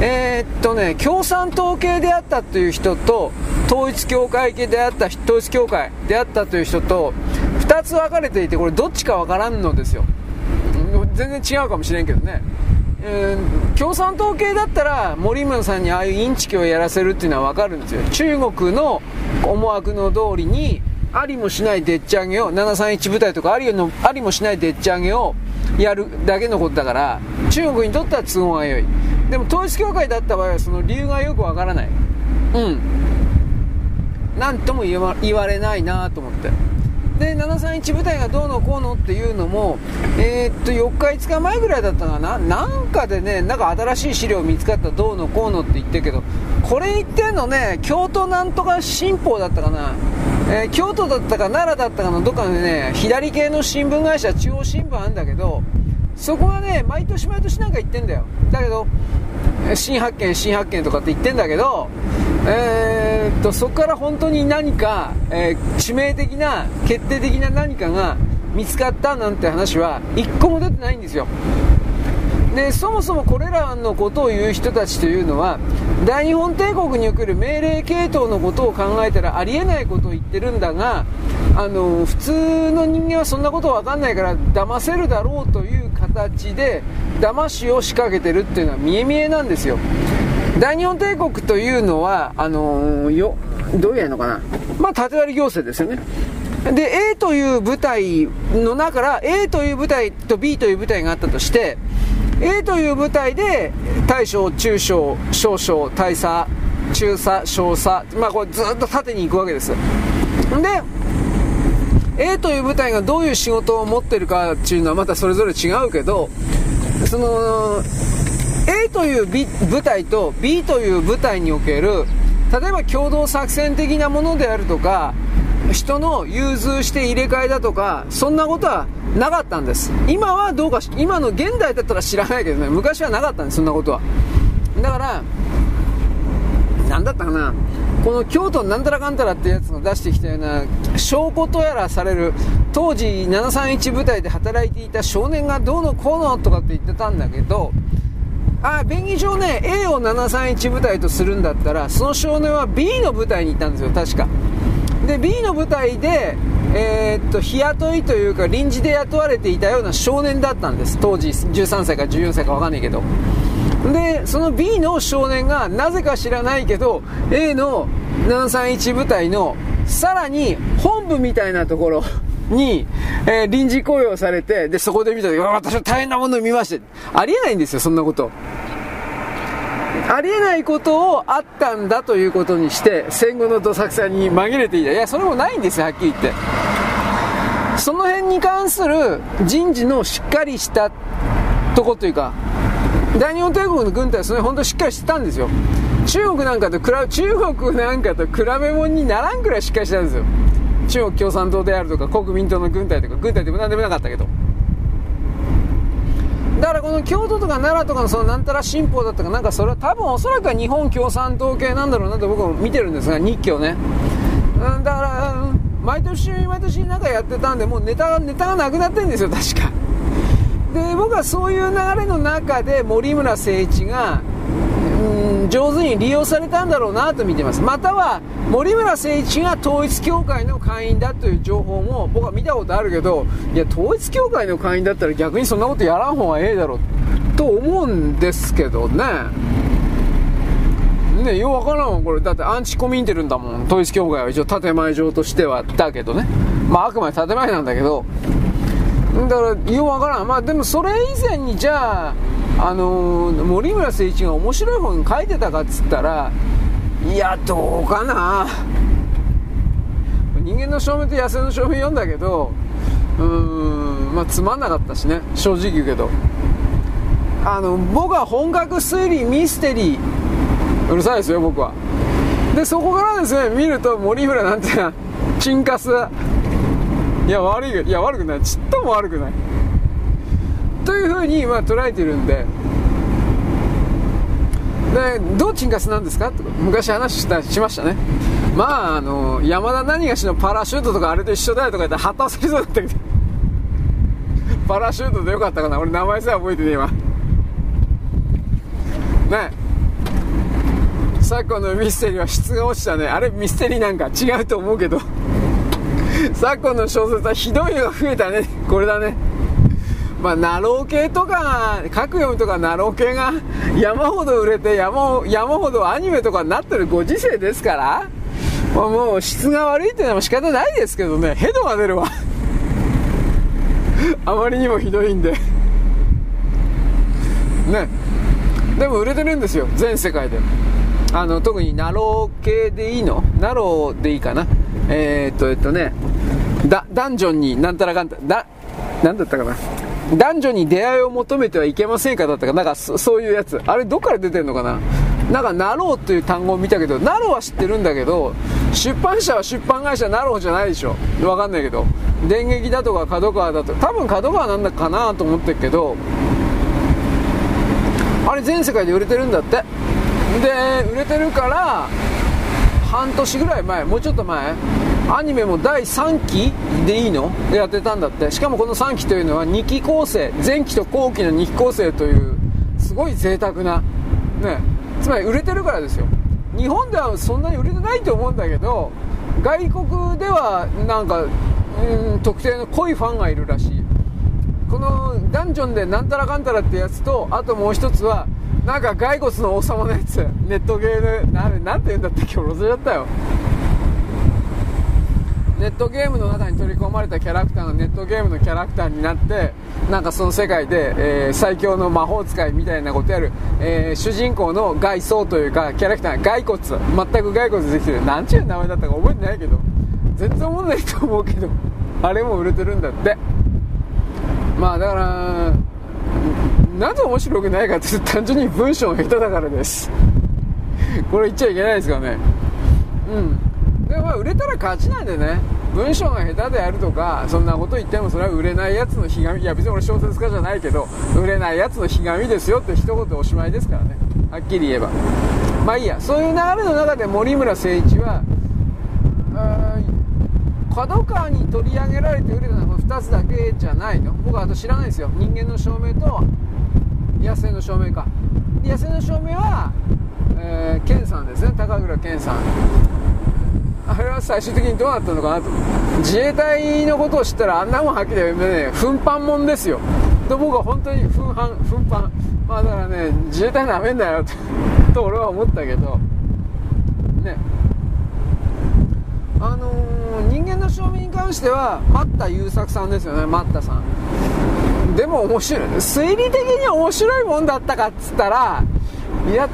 えー、っとね共産党系であったという人と統一教会系であった統一教会であったという人と2つ分かれていてこれどっちか分からんのですよ。全然違うかもしれんけどね、えー、共産党系だったら森村さんにああいうインチキをやらせるっていうのは分かるんですよ。中国の思惑の通りにありもしないでっち上げを731部隊とかありのありもしないでっち上げをやるだけのことだから中国にとっては都合が良い。でも統一教会だった場合はその理由がよくわからない。うん。何とも言われないなと思って。で731部隊がどうのこうのっていうのも、えー、っと4日、5日前ぐらいだったかな、なんかでね、なんか新しい資料見つかったどうのこうのって言ってるけど、これ言ってんのね、京都なんとか新報だったかな、えー、京都だったか奈良だったかのどっかでね、左系の新聞会社、中央新聞あるんだけど、そこはね、毎年毎年なんか言ってんだよ。だけど、新発見、新発見とかって言ってんだけど、えー、っと、そこから本当に何か、えー、致命的な、決定的な何かが見つかったなんて話は、一個も出てないんですよ。でそもそもこれらのことを言う人たちというのは大日本帝国における命令系統のことを考えたらありえないことを言ってるんだがあの普通の人間はそんなこと分かんないから騙せるだろうという形で騙しを仕掛けてるっていうのは見え見えなんですよ。大日本帝国というのはあのよどういうのかな。まあ縦割り行政ですよね。で A という部隊の中から A という部隊と B という部隊があったとして A という部隊で大将、中将、少将、大佐、中佐、小佐、まあこれずっと縦に行くわけです。で、A という部隊がどういう仕事を持ってるかっていうのはまたそれぞれ違うけど、その、A という部隊と B という部隊における、例えば共同作戦的なものであるとか、人の融通して入れ替えだとか、そんなことはなかったんです。今はどうか今の現代だったら知らないけどね、昔はなかったんです、そんなことは。だから、なんだったかな、この京都なんたらかんたらってやつが出してきたような、証拠とやらされる、当時731部隊で働いていた少年がどうのこうのとかって言ってたんだけど、ああ、便宜上ね、A を731部隊とするんだったら、その少年は B の部隊に行ったんですよ、確か。で B の部隊で、えー、っと日雇いというか臨時で雇われていたような少年だったんです。当時13歳か14歳か分かんないけど。でその B の少年がなぜか知らないけど A の731部隊のさらに本部みたいなところに、えー、臨時雇用されてでそこで見た時私は大変なものを見まして。ありえないんですよそんなこと。ありえないことをあったんだということにして戦後のどさくさに紛れていた。いやそれもないんですよはっきり言って。その辺に関する人事のしっかりしたとこというか大日本帝国の軍隊はそれ本当しっかりしてたんですよ。中国なんかと比べ中国なんかと比べ物にならんくらいしっかりしてたんですよ。中国共産党であるとか国民党の軍隊とか軍隊でも何でもなかったけど。だからこの京都とか奈良とかのそのなんたら新法だったかなんかそれは多分おそらくは日本共産党系なんだろうなと僕も見てるんですが日記をね、うん、だから毎年毎年なんかやってたんでもうネタネタがなくなってるんですよ確か。で僕はそういう流れの中で森村誠一がん上手に利用されたんだろうなと見てます。または森村誠一が統一教会の会員だという情報も僕は見たことあるけどいや統一教会の会員だったら逆にそんなことやらん方がええだろうと思うんですけどね。ねようわからんわこれ。だってアンチコミンテルんだもん。統一教会は一応建前上としては。だけどね。まああくまで建前なんだけどだからようわからん。まあでもそれ以前にじゃああのー、森村誠一が面白い本書いてたかっつったらいやどうかな。人間の証明と野生の証明読んだけどうーんまあつまんなかったしね。正直言うけど。あの僕は本格推理ミステリーうるさいですよ僕は。でそこからですね見ると森村なんてチンカスいや悪いいや悪くない。ちっとも悪くない。というふうにまあ捉えてるんで。でどうチンカスなんですか？って昔話したしましたね。まああの山田何がしのパラシュートとかあれと一緒だよとか言って旗をせりそうだったけどパラシュートでよかったかな。俺名前さえ覚えてねえわ。ね昨今のミステリーは質が落ちたね。あれミステリーなんか違うと思うけど。*laughs* 昨今の小説はひどいのが増えたねこれだねまあ、なろう系とか、カクヨムとかなろう系が *laughs* 山ほど売れて山、山ほどアニメとかになってるご時世ですから、まあ、もう質が悪いっていうのは仕方ないですけどね、ヘドが出るわ。*laughs* あまりにもひどいんで。ね。でも売れてるんですよ、全世界で。あの、特になろう系でいいの？なろうでいいかな。えー、っと、えっとね、ダ、ダンジョンになんたらかんた、だ、なんだったかな。ダンジョンに出会いを求めてはいけませんかだったかなんかそういうやつ。あれどっから出てんのかななんか、なろうっていう単語を見たけど、なろうは知ってるんだけど、出版社は出版会社なろうじゃないでしょ。わかんないけど。電撃だとか角川だと多分角川なんだかなと思ってるけど、あれ全世界で売れてるんだって。で、売れてるから、半年ぐらい前、もうちょっと前、アニメも第3期でいいの？やってたんだって。しかもこの3期というのは2期構成。前期と後期の2期構成というすごい贅沢な。ね。つまり売れてるからですよ。日本ではそんなに売れてないと思うんだけど外国ではなんかうん特定の濃いファンがいるらしい。このダンジョンでなんたらかんたらってやつとあともう一つはなんか骸骨の王様のやつ。ネットゲームななんて言うんだって今日忘れちゃったよ。ネットゲームの中に取り込まれたキャラクターがネットゲームのキャラクターになってなんかその世界で、えー、最強の魔法使いみたいなことやる、えー、主人公の外装というかキャラクター骸骨。全く骸骨できてるなんちゅう名前だったか覚えてないけど。全然思んないと思うけど。あれも売れてるんだって。まあだからなぜ面白くないかって単純に文章が下手だからです。これ言っちゃいけないですからね。うん。でまあ売れたら勝ちなんでね。文章が下手であるとかそんなこと言ってもそれは売れないやつのひがみいや別に俺小説家じゃないけど売れないやつのひがみですよって一言おしまいですからね。はっきり言えば。まあいいや。そういう流れの中で森村誠一は角川に取り上げられて売れたのは2つだけじゃないの。僕はあと知らないですよ。人間の証明と野生の証明か。野生の証明は、えー、健さんですね。高倉健さん。あれは最終的にどうなったのかなと。自衛隊のことを知ったらあんなもんはっきり言うね。奮発もんですよ。と僕は本当に奮発奮発。まあだからね自衛隊なめんなよと俺は思ったけど。ね。あのー、人間の証明に関しては待田優作さんですよね。待田さん。でも面白い推理的に面白いもんだったかっつったらいや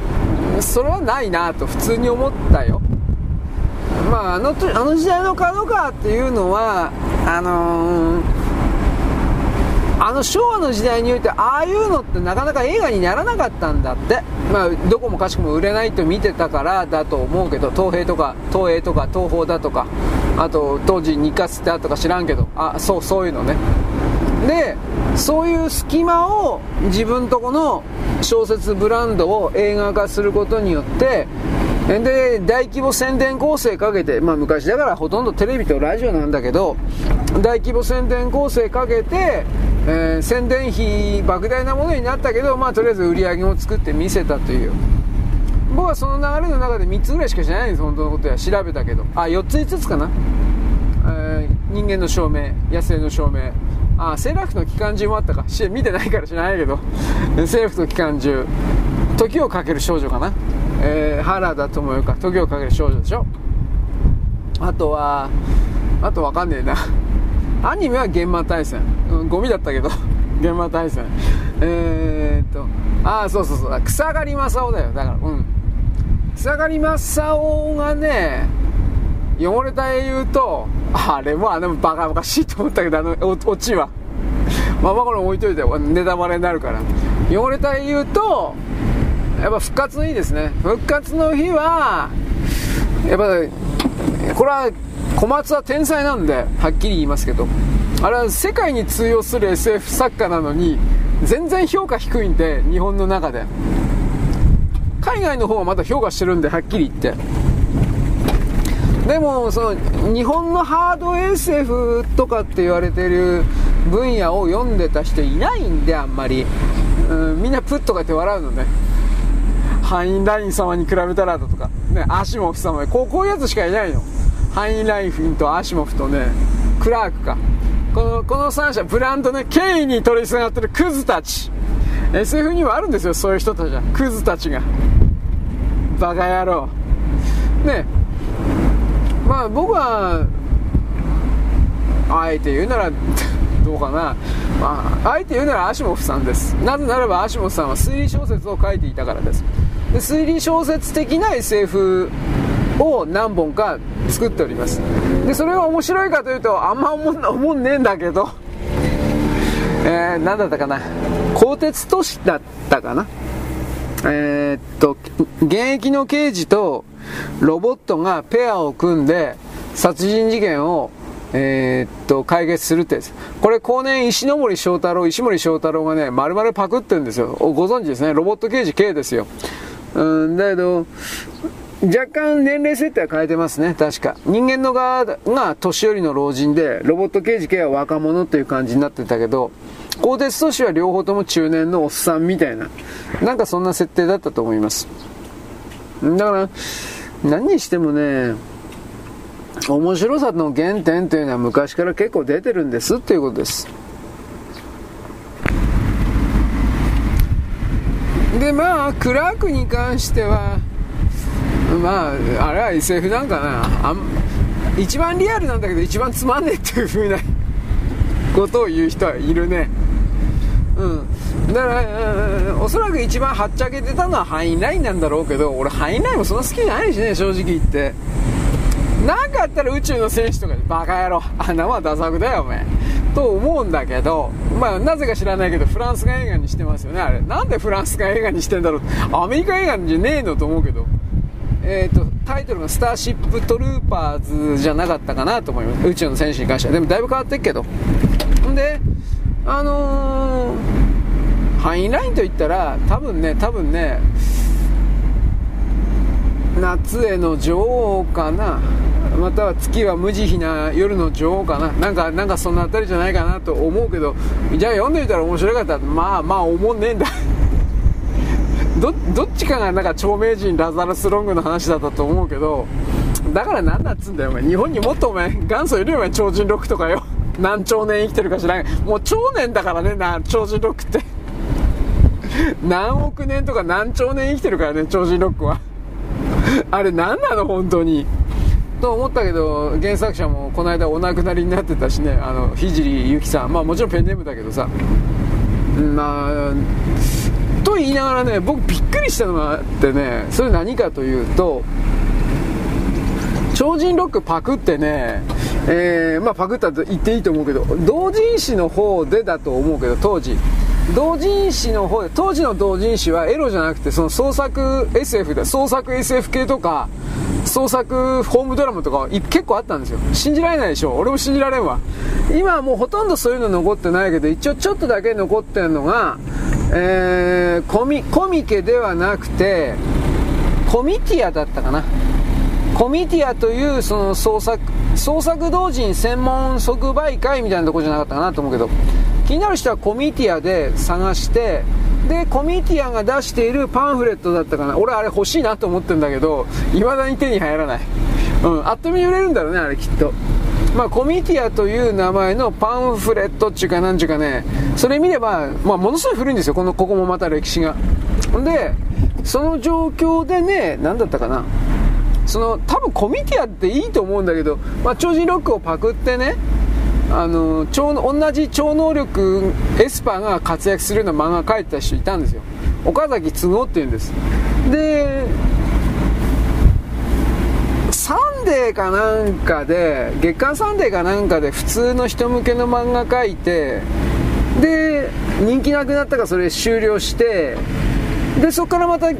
それはないなと普通に思ったよ。まあ、あのあの時代の角川っていうのはあのー、あの昭和の時代においてああいうのってなかなか映画にならなかったんだって。まあどこもかしこも売れないと見てたからだと思うけど東映とか東映とか東宝だとかあと当時日活ってあったか知らんけどあそうそういうのね。でそういう隙間を自分とこの小説ブランドを映画化することによってで大規模宣伝構成かけて、まあ、昔だからほとんどテレビとラジオなんだけど大規模宣伝構成かけて、えー、宣伝費莫大なものになったけど、まあ、とりあえず売り上げも作って見せたという。僕はその流れの中で3つぐらいしか知らないんです本当のことは調べたけど。あ4つ5つかな、えー、人間の証明野生の証明。あセラー服の機関銃もあったか。見てないから知らないけど。セーラー服の機関銃。時をかける少女かな。えー、原田知世か時をかける少女でしょ。あとはあとわかんねえな。*laughs* アニメは現場大戦、うん、ゴミだったけど。*laughs* 現場大戦。えー、っとああそうそうそう。草刈正雄だよ。だからうん。草刈正雄がね汚れた絵言うとあれもあれもバカバカしいと思ったけどあのオチは。まあまあこれ置いといてネタバレになるから。汚れた絵言うとやっぱ復活の日ですね。復活の日はやっぱこれは小松は天才なんではっきり言いますけど。あれは世界に通用する SF 作家なのに全然評価低いんで日本の中で。海外の方はまた評価してるんではっきり言って。でもその日本のハード SF とかって言われてる分野を読んでた人いないんであんまり、うん、みんなプッとかって笑うのね。ハインライン様に比べたらだとか、ね、アシモフ様こうこういうやつしかいないの。ハインラインとアシモフとね、クラークか。この、この3社、ブランドね、権威に取りすがってるクズたち。SF にはあるんですよ、そういう人たちは。クズたちが。バカ野郎。ね。まあ僕は、あえて言うなら、どうかな。まあ、あえて言うならアシモフさんです。なぜならばアシモフさんは推理小説を書いていたからです。推理小説的な SF を何本か作っておりますでそれが面白いかというとあんま思思んねえんだけどえー、何だったかな鋼鉄都市だったかなえー、っと、現役の刑事とロボットがペアを組んで殺人事件をえー、っと、解決するって。これ、後年、石森章太郎、石森章太郎がね、丸々パクってるんですよ。ご存知ですね。ロボット刑事 K ですよ。うん、だけど、若干年齢設定は変えてますね、確か。人間の側が年寄りの老人で、ロボット刑事系は若者っていう感じになってたけど、鋼鉄都市は両方とも中年のおっさんみたいな、なんかそんな設定だったと思います。だから、何にしてもね、面白さの原点というのは昔から結構出てるんですっていうことです。で、まあ、クラークに関しては、まあ、あれは SF なんかな。あん一番リアルなんだけど一番つまんねえっていう風なことを言う人はいるね。うん。だから、おそらく一番はっちゃけてたのはハインラインなんだろうけど、俺ハインラインもそんな好きじゃないしね、正直言って。なんかあったら宇宙の戦士とかでバカ野郎、あんなもんダサくだよ、お前。と思うんだけど、まあ、なぜか知らないけど、フランスが映画にしてますよね、あれ。なんでフランスが映画にしてんだろう。アメリカ映画じゃねえのと思うけど。えーと、タイトルが「スターシップトルーパーズ」じゃなかったかなと思います宇宙の戦士に関してはでもだいぶ変わってっけどんであのー、ハイラインといったら多分ね多分ね夏への女王かなまたは月は無慈悲な夜の女王かな。なんかなんかその辺りじゃないかなと思うけどじゃあ読んでみたら面白かった。まあまあ思んねえんだ。*laughs* どどっちかがなんか著名人ラザルス・ロングの話だったと思うけどだから何だっつうんだよお前。日本にもっとお前元祖いるよお前超人ロックとかよ。何兆年生きてるか知らん。もう超年だからねな超人ロックって。*laughs* 何億年とか何兆年生きてるからね超人ロックは。あれ何なの本当に。と思ったけど原作者もこの間お亡くなりになってたしねあの聖ゆきさん。まあもちろんペンネームだけどさ。まあと言いながらね僕びっくりしたのがあってねそれ何かというと超人ロックパクってね、えー、まあパクったと言っていいと思うけど同人誌の方でだと思うけど当時。同人誌の方で当時の同人誌はエロじゃなくてその創作 SF で創作 SF 系とか創作ホームドラマとか結構あったんですよ。信じられないでしょ。俺も信じられんわ。今はもうほとんどそういうの残ってないけど一応ちょっとだけ残ってるのがえー、コミコミケではなくてコミティアだったかな。コミティアというその創作創作同人専門即売会みたいなとこじゃなかったかなと思うけど。気になる人はコミティアで探してでコミティアが出しているパンフレットだったかな俺あれ欲しいなと思ってるんだけど未だに手に入らないうんあっという間に売れるんだろうねあれきっとまあ、コミティアという名前のパンフレットっていうかなんちゅうかね、それ見れば、まあ、ものすごい古いんですよ、この、ここもまた歴史が。んで、その状況でね、何だったかな。その、多分コミティアっていいと思うんだけど、まあ、超人ロックをパクってね、あの超同じ超能力エスパーが活躍するような漫画描いてた人いたんですよ。岡崎つぐおっていうんです。でサンデーかなんかで月刊サンデーかなんかで普通の人向けの漫画描いてで人気なくなったからそれ終了してでそこからまた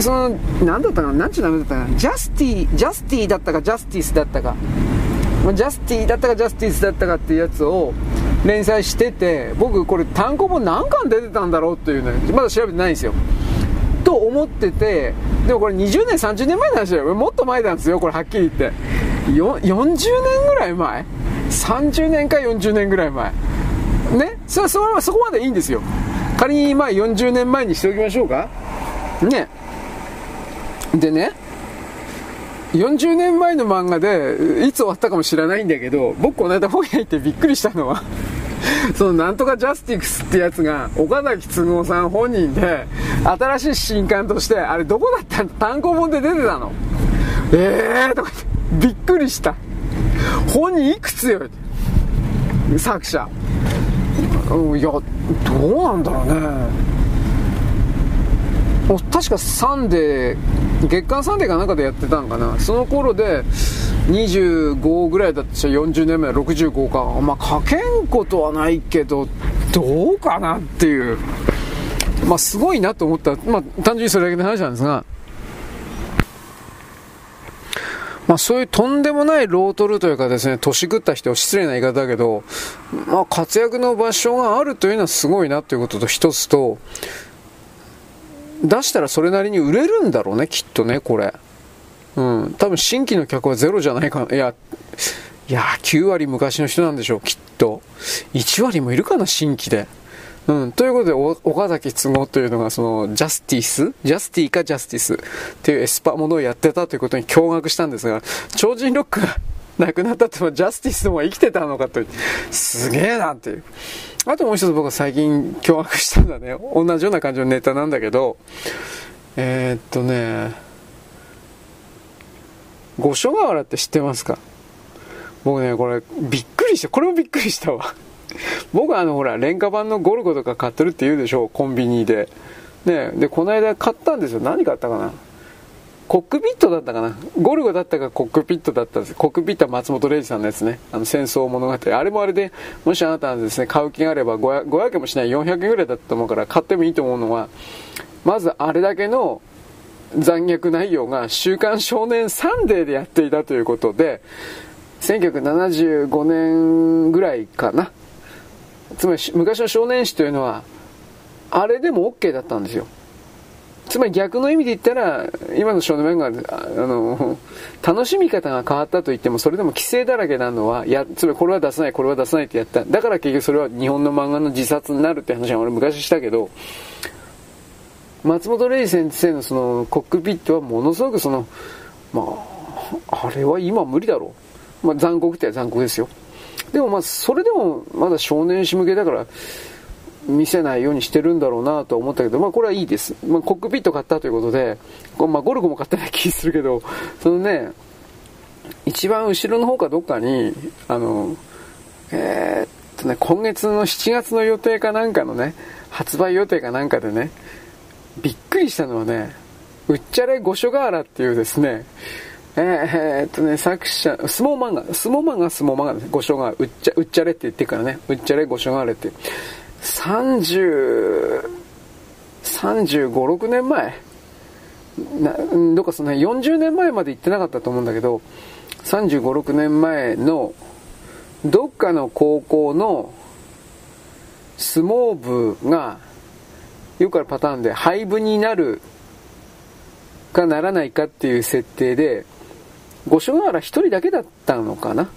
その何だったかな何ちゅう名前だったかなジャスティジャスティだったかジャスティスだったか。ジャスティだったかジャスティスだったかっていうやつを連載してて僕これ単行本何巻出てたんだろうっていうねまだ調べてないんですよ。と思っててでもこれ20年30年前の話だよ。もっと前なんですよこれはっきり言って。40年ぐらい前？30年か40年ぐらい前？ね？それそれそこまでいいんですよ。仮にま40年前にしておきましょうか。ね。でね40年前の漫画でいつ終わったかもしれないんだけど僕この間本屋行ってびっくりしたのは *laughs* そのなんとかジャスティクスってやつが岡崎都合さん本人で新しい新刊としてあれどこだった？の単行本で出てたの。えーとか言ってびっくりした。本人いくつよ？作者。いやどうなんだろうね。確かサンデー月刊サンデーかなんかでやってたんかな。その頃で25ぐらいだったし40年前65か。まあ書けんことはないけどどうかなっていう。まあ、すごいなと思った、まあ、単純にそれだけの話なんですが、まあ、そういうとんでもないロートルというかですね、年食った人、失礼な言い方だけど、まあ、活躍の場所があるというのはすごいなということと一つと、出したらそれなりに売れるんだろうね、きっとね、これ。うん。多分新規の客はゼロじゃないかな。いや、いや、9割昔の人なんでしょう、きっと。1割もいるかな、新規で。うん。ということで、岡崎都合というのが、その、ジャスティスジャスティかジャスティスっていうエスパものをやってたということに驚愕したんですが、超人ロックが亡くなったっても、ジャスティスの方が生きてたのかと。すげえなっていう。あともう一つ僕は最近驚愕したんだね。同じような感じのネタなんだけど、えー、っとね、五所川原って知ってますか？僕ね、これびっくりした。これもびっくりしたわ。僕はあのほら、廉価版のゴルゴとか買ってるって言うでしょ、コンビニで。ねで、この間買ったんですよ。何買ったかな？コックピットだったかな？ゴルゴだったかコックピットだったんです。コックピットは松本零士さんのやつね。あの戦争物語。あれもあれで、もしあなたはですね、買う気があれば500 500円もしない400円ぐらいだったと思うから買ってもいいと思うのは、まずあれだけの残虐内容が週刊少年サンデーでやっていたということで、1975年ぐらいかな。つまり昔の少年誌というのは、あれでも OK だったんですよ。つまり逆の意味で言ったら、今の少年漫画、あの、楽しみ方が変わったと言っても、それでも規制だらけなのは、や、つまりこれは出さない、これは出さないってやった。だから結局それは日本の漫画の自殺になるって話は俺昔したけど、松本零士先生のそのコックピットはものすごくその、まあ、あれは今無理だろう。まあ残酷って残酷ですよ。でもまあ、それでもまだ少年誌向けだから、見せないようにしてるんだろうなと思ったけど、まあこれはいいです。まあコックピット買ったということで、まあゴルゴも買ってない気するけど、*laughs* そのね、一番後ろの方かどっかに、あの、えー、っとね、今月の7月の予定かなんかのね、発売予定かなんかでね、びっくりしたのはね、うっちゃれ五所川原っていうですね、えー、っとね、作者、相撲漫画、相撲漫画、相撲漫画です。五所川、うっちゃ、うっちゃれって言ってるからね、うっちゃれ五所川原って。30、35、6年前。などっかその40年前まで行ってなかったと思うんだけど、35、6年前のどっかの高校の相撲部がよくあるパターンで廃部になるかならないかっていう設定で五所川原一人だけだったのかな？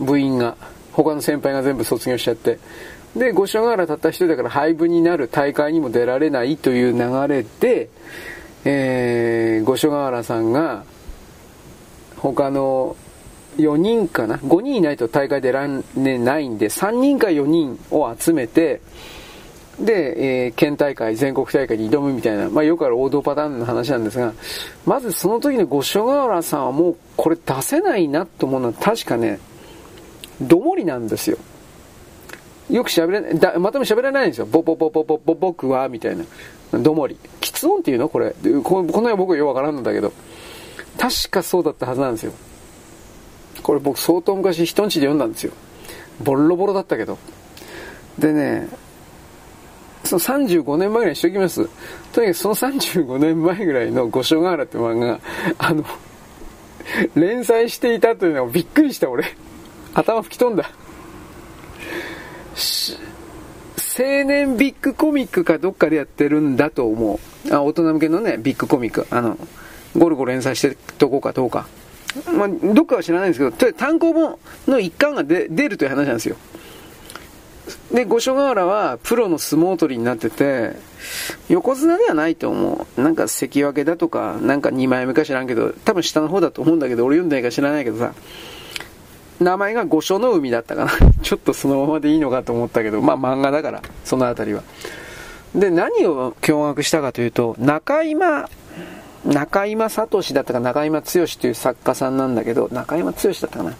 部員が。他の先輩が全部卒業しちゃって。で、五所川原たった一人だから廃部になる大会にも出られないという流れで、えー、五所川原さんが、他の4人かな ?5 人いないと大会出られないんで、3人か4人を集めて、で、えー、県大会、全国大会に挑むみたいな、まあよくある王道パターンの話なんですが、まずその時の五所川原さんはもうこれ出せないなと思うのは確かね、どもりなんですよ。よく喋れない、だまとめ喋れないんですよ。ぼぼぼぼぼぼ僕は、みたいな。どもり。喫音っていうの？これ。この辺は僕はよくわからんのだけど。確かそうだったはずなんですよ。これ僕相当昔人んちで読んだんですよ。ボロボロだったけど。でね、その35年前ぐらいにしておきます。とにかくその35年前ぐらいの五所川原って漫画、あの、連載していたというのがびっくりした俺。頭吹き飛んだ。青年ビッグコミックかどっかでやってるんだと思う。あ、大人向けのね、ビッグコミック。あの、ゴルゴ連載してとこかどうか。まあ、どっかは知らないんですけど、とりあえず単行本の一巻が出るという話なんですよ。で、五所川原はプロの相撲取りになってて、横綱ではないと思う。なんか関脇だとか、なんか2枚目か知らんけど、多分下の方だと思うんだけど、俺読んでないか知らないけどさ、名前が五所の海だったかな。*laughs* ちょっとそのままでいいのかと思ったけど、まあ漫画だから、そのあたりは。で、何を驚愕したかというと、中今、中今聡だったか中今剛という作家さんなんだけど、中今剛だったかな。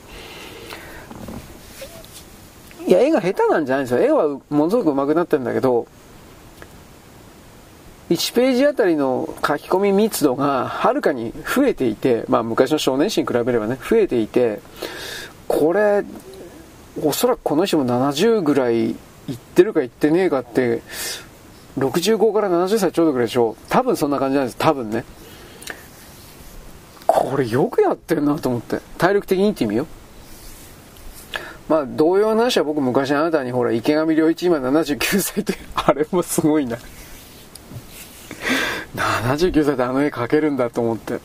いや、絵が下手なんじゃないんですよ。絵はものすごく上手くなってるんだけど、1ページあたりの書き込み密度がはるかに増えていて、まあ昔の少年誌に比べればね、増えていて、これ、おそらくこの人も70ぐらいいってるかいってねえかって、65から70歳ちょうどぐらいでしょ。多分そんな感じなんです。多分ね。これよくやってるなと思って。体力的にって意味よまあ同様の話は僕昔あなたにほら池上良一今79歳って *laughs* あれもすごいな。79歳であの絵描けるんだと思って。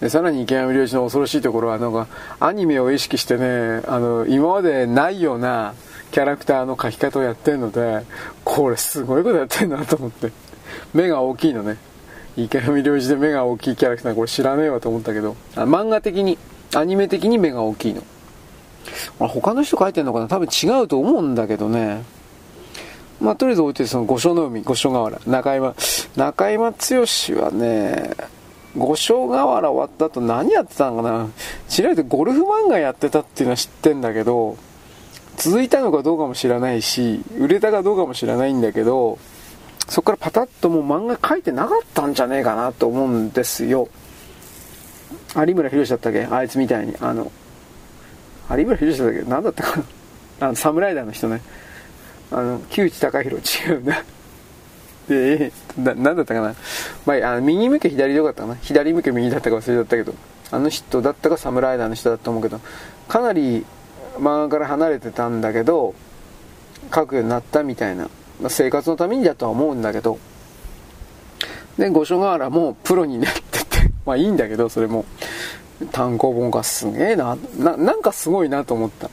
でさらに池上良一の恐ろしいところはなんかアニメを意識してねあの今までないようなキャラクターの描き方をやってるのでこれすごいことやってんなと思って。目が大きいのね。池上良一で目が大きいキャラクターこれ知らねえわと思ったけど。あ漫画的にアニメ的に目が大きいの。他の人描いてんのかな？多分違うと思うんだけどね。まあとりあえず置いてその五所の海五所川原中山中山剛はね五所川原終わった後何やってたのかな。知られてゴルフ漫画やってたっていうのは知ってんだけど続いたのかどうかも知らないし売れたかどうかも知らないんだけどそこからパタッともう漫画描いてなかったんじゃねえかなと思うんですよ。有村宏だったっけ？あいつみたいに。あの有村宏だったっけ？何だったかな？あのサムライダーの人ね。あの木内隆弘違うなでな何だったかな、まあ、あの右向け左でよかったかな？左向け右だったか忘れちゃったけど。あの人だったかサムライダーの人だと思うけど。かなり漫画から離れてたんだけど書くようになったみたいな、まあ、生活のためにだとは思うんだけど。で五所川原もプロになってて。まあいいんだけどそれも。単行本がすげえな。ななんかすごいなと思った。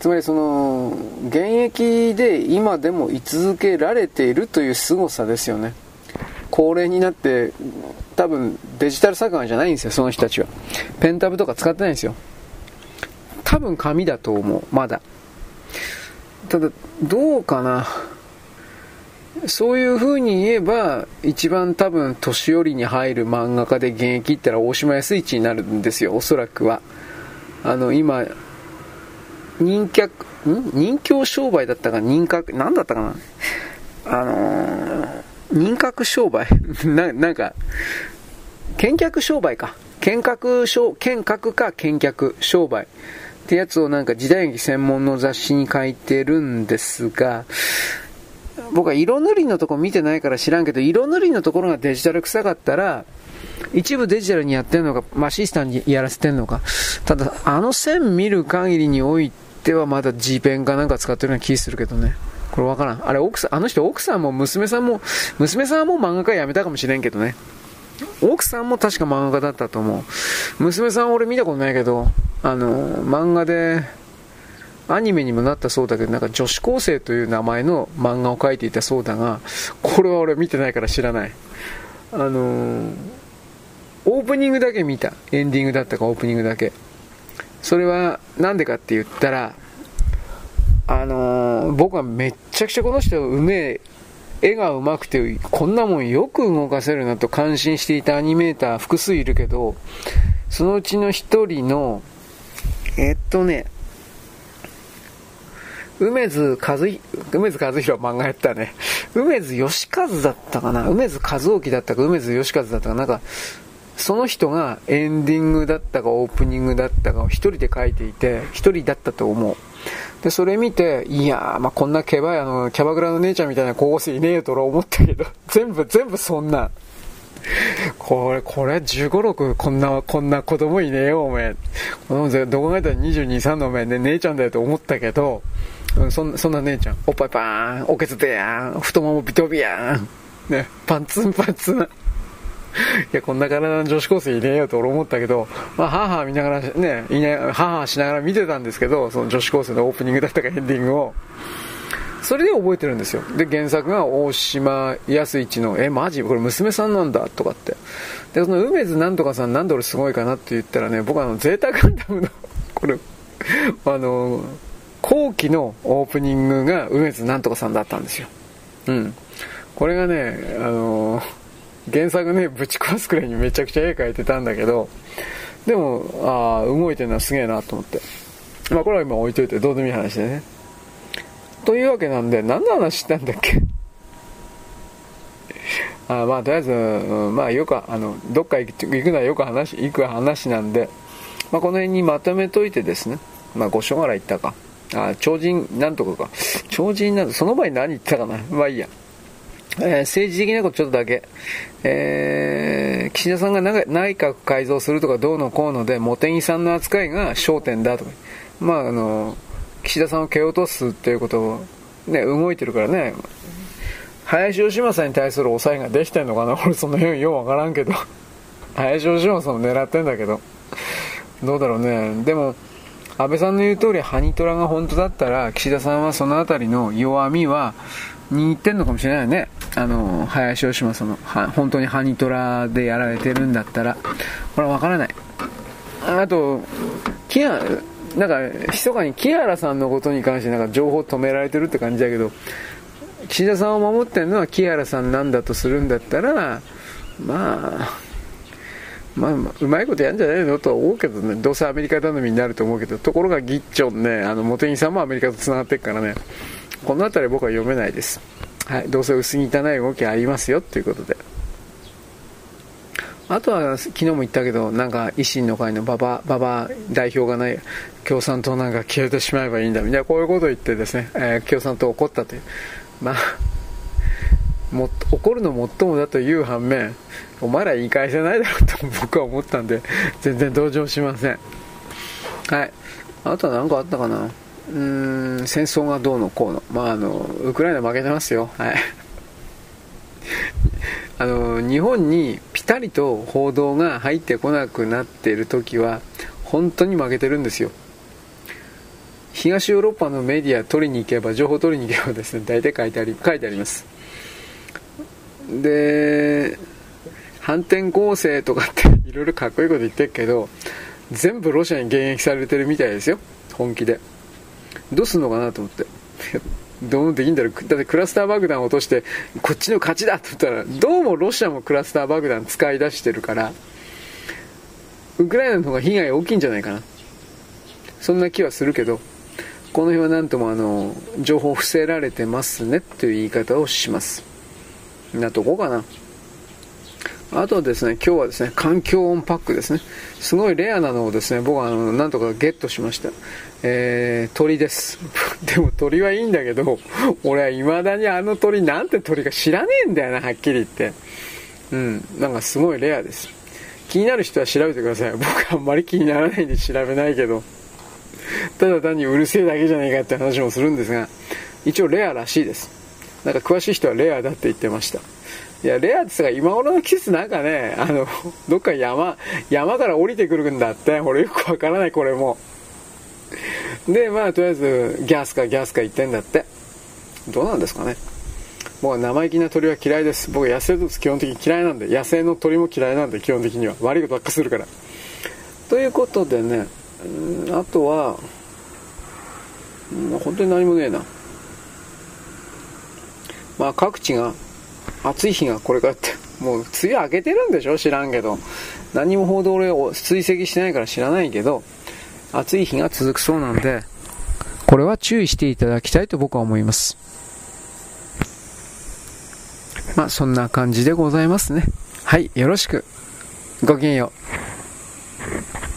つまりその現役で今でも居続けられているという凄さですよね。高齢になって多分デジタル作画じゃないんですよその人たちは。ペンタブとか使ってないんですよ。多分紙だと思うまだ。ただどうかな。そういう風に言えば一番多分年寄りに入る漫画家で現役ったら大島康一になるんですよおそらくは。あの今人客ん？人形商売だったか人格何だったかな？あのー、人格商売？*laughs* ななんか見客商売か。見客商見客か見客商売。ってやつをなんか時代劇専門の雑誌に書いてるんですが、僕は色塗りのとこ見てないから知らんけど、色塗りのところがデジタル臭かったら、一部デジタルにやってんのか、マシスタンにやらせてんのか。ただ、あの線見る限りにおいてはまだ G ペンかなんか使ってるような気するけどね。これわからん。あれ、奥さん、あの人奥さんも娘さんも、娘さんも漫画家辞めたかもしれんけどね。奥さんも確か漫画家だったと思う。娘さん俺見たことないけど、あの、漫画で、アニメにもなったそうだけど、なんか女子高生という名前の漫画を描いていたそうだが、これは俺見てないから知らない。あのオープニングだけ見た。エンディングだったかオープニングだけ。それはなんでかって言ったら、あの僕はめっちゃくちゃこの人うめえ絵が上手くて、こんなもんよく動かせるなと感心していたアニメーター複数いるけど、そのうちの一人の、えっとね、梅津和梅津和弘漫画やったね。梅津義和だったかな？梅津和興だったか梅津義和だったかなんか、その人がエンディングだったかオープニングだったかを一人で書いていて、一人だったと思う。で、それ見て、いやー、まあ、こんなケバい、あの、キャバクラの姉ちゃんみたいな高校生いねえよと俺思ったけど、*laughs* 全部、全部そんな。これ、これ、15、6、こんな、こんな子供いねえよ、おめえ。このどこがいた？ら22、3のおめえね、姉ちゃんだよと思ったけど、うん、そんそんな姉ちゃん、おっぱいパーン、おけつでやん、太ももビトビやん、ね、パンツンパンツン。*laughs* いや、こんな体の女子高生いねえよと俺思ったけど、まあ、はは見ながらね、いない、ははしながら見てたんですけど、その女子高生のオープニングだったかエンディングを。それで覚えてるんですよ。で、原作が大島康一の、え、マジ？これ娘さんなんだとかって。で、その梅津なんとかさんなんで俺すごいかなって言ったらね、僕はあの、ゼータガンダムの *laughs* これ、あの、後期のオープニングが梅津なんとかさんだったんですよ。うん。これがね、あの原作ね、ぶち壊すくらいにめちゃくちゃ絵描いてたんだけど、でも、ああ、動いてるのはすげえなと思って。まあこれは今置いといてどうでもいい話でね。というわけなんで、何の話したんだっけ？*laughs* あまあとりあえず、うん、まあよく、あの、どっか行く行くのはよく話、行く話なんで、まあこの辺にまとめといてですね、まあ五所川原行ったか。あ、超人なんとかか。超人なんその前に何言ったかな。まあいいや。えー、政治的なことちょっとだけ、えー、岸田さんが内閣改造するとかどうのこうので茂木さんの扱いが焦点だとか、まああの岸田さんを蹴落とすっていうことを、ね、動いてるからね。林芳正に対する抑えができてんのかな？*laughs* 俺その辺ようわからんけど。*laughs* 林芳正も狙ってんだけど。どうだろうね。でも安倍さんの言う通りハニトラが本当だったら岸田さんはその辺りの弱みは握ってんのかもしれないよね。あの林芳正のは本当にハニトラでやられてるんだったら。これは分からない。あと木原なんか密かに木原さんのことに関してなんか情報止められてるって感じだけど岸田さんを守ってるのは木原さんなんだとするんだったらまあまあ、うまいことやんじゃないのとは思うけどね、どうせアメリカ頼みになると思うけど、ところがギッチョンね、あの、茂木さんもアメリカと繋がってるからね、この辺り僕は読めないです。はい、どうせ薄汚い動きありますよということで。あとは昨日も言ったけど、なんか維新の会の馬場、馬場代表がない、共産党なんか消えてしまえばいいんだみたいな、こういうことを言ってですね、えー、共産党怒ったという。まあも怒るのもっともだという反面お前ら言い返せないだろうと僕は思ったんで全然同情しませんはいあとは何かあったかなうーん戦争がどうのこうの。まああのウクライナ負けてますよ。はい。*laughs* あの日本にピタリと報道が入ってこなくなっている時は本当に負けてるんですよ。東ヨーロッパのメディア取りに行けば情報取りに行けばですね大体書いてあり書いてあります。で反転攻勢とかっていろいろかっこいいこと言ってるけど全部ロシアに迎撃されてるみたいですよ。本気で。どうすんのかなと思って *laughs* どうできんだろうだってクラスター爆弾を落としてこっちの勝ちだと言ったらどうもロシアもクラスター爆弾使い出してるからウクライナの方が被害大きいんじゃないかなそんな気はするけどこの辺は何ともあの情報伏せられてますねという言い方をしますなとこかな。あとはですね、今日はですね、環境音パックですね。すごいレアなのをですね、僕はあの、なんとかゲットしました。えー、鳥です。*laughs* でも鳥はいいんだけど、俺は未だにあの鳥なんて鳥か知らねえんだよな、はっきり言って。うん、なんかすごいレアです。気になる人は調べてください。僕はあんまり気にならないんで調べないけど。ただ単にうるせえだけじゃねえかって話もするんですが、一応レアらしいです。なんか詳しい人はレアだって言ってました。いや、レアってさ、今頃の季節なんかね、あの、どっか山、山から降りてくるんだって、俺よくわからない、これも。*laughs* で、まあ、とりあえず、ギャスかギャスか言ってんだって。どうなんですかね。僕は生意気な鳥は嫌いです。僕野生動物基本的に嫌いなんで、野生の鳥も嫌いなんで、基本的には。悪いことばっかするから。ということでね、あとは、本当に何もねえな。まあ各地が暑い日がこれからって、もう梅雨明けてるんでしょ？知らんけど。何も報道俺を追跡してないから知らないけど、暑い日が続くそうなんで、これは注意していただきたいと僕は思います。まあそんな感じでございますね。はい、よろしく。ごきげんよう。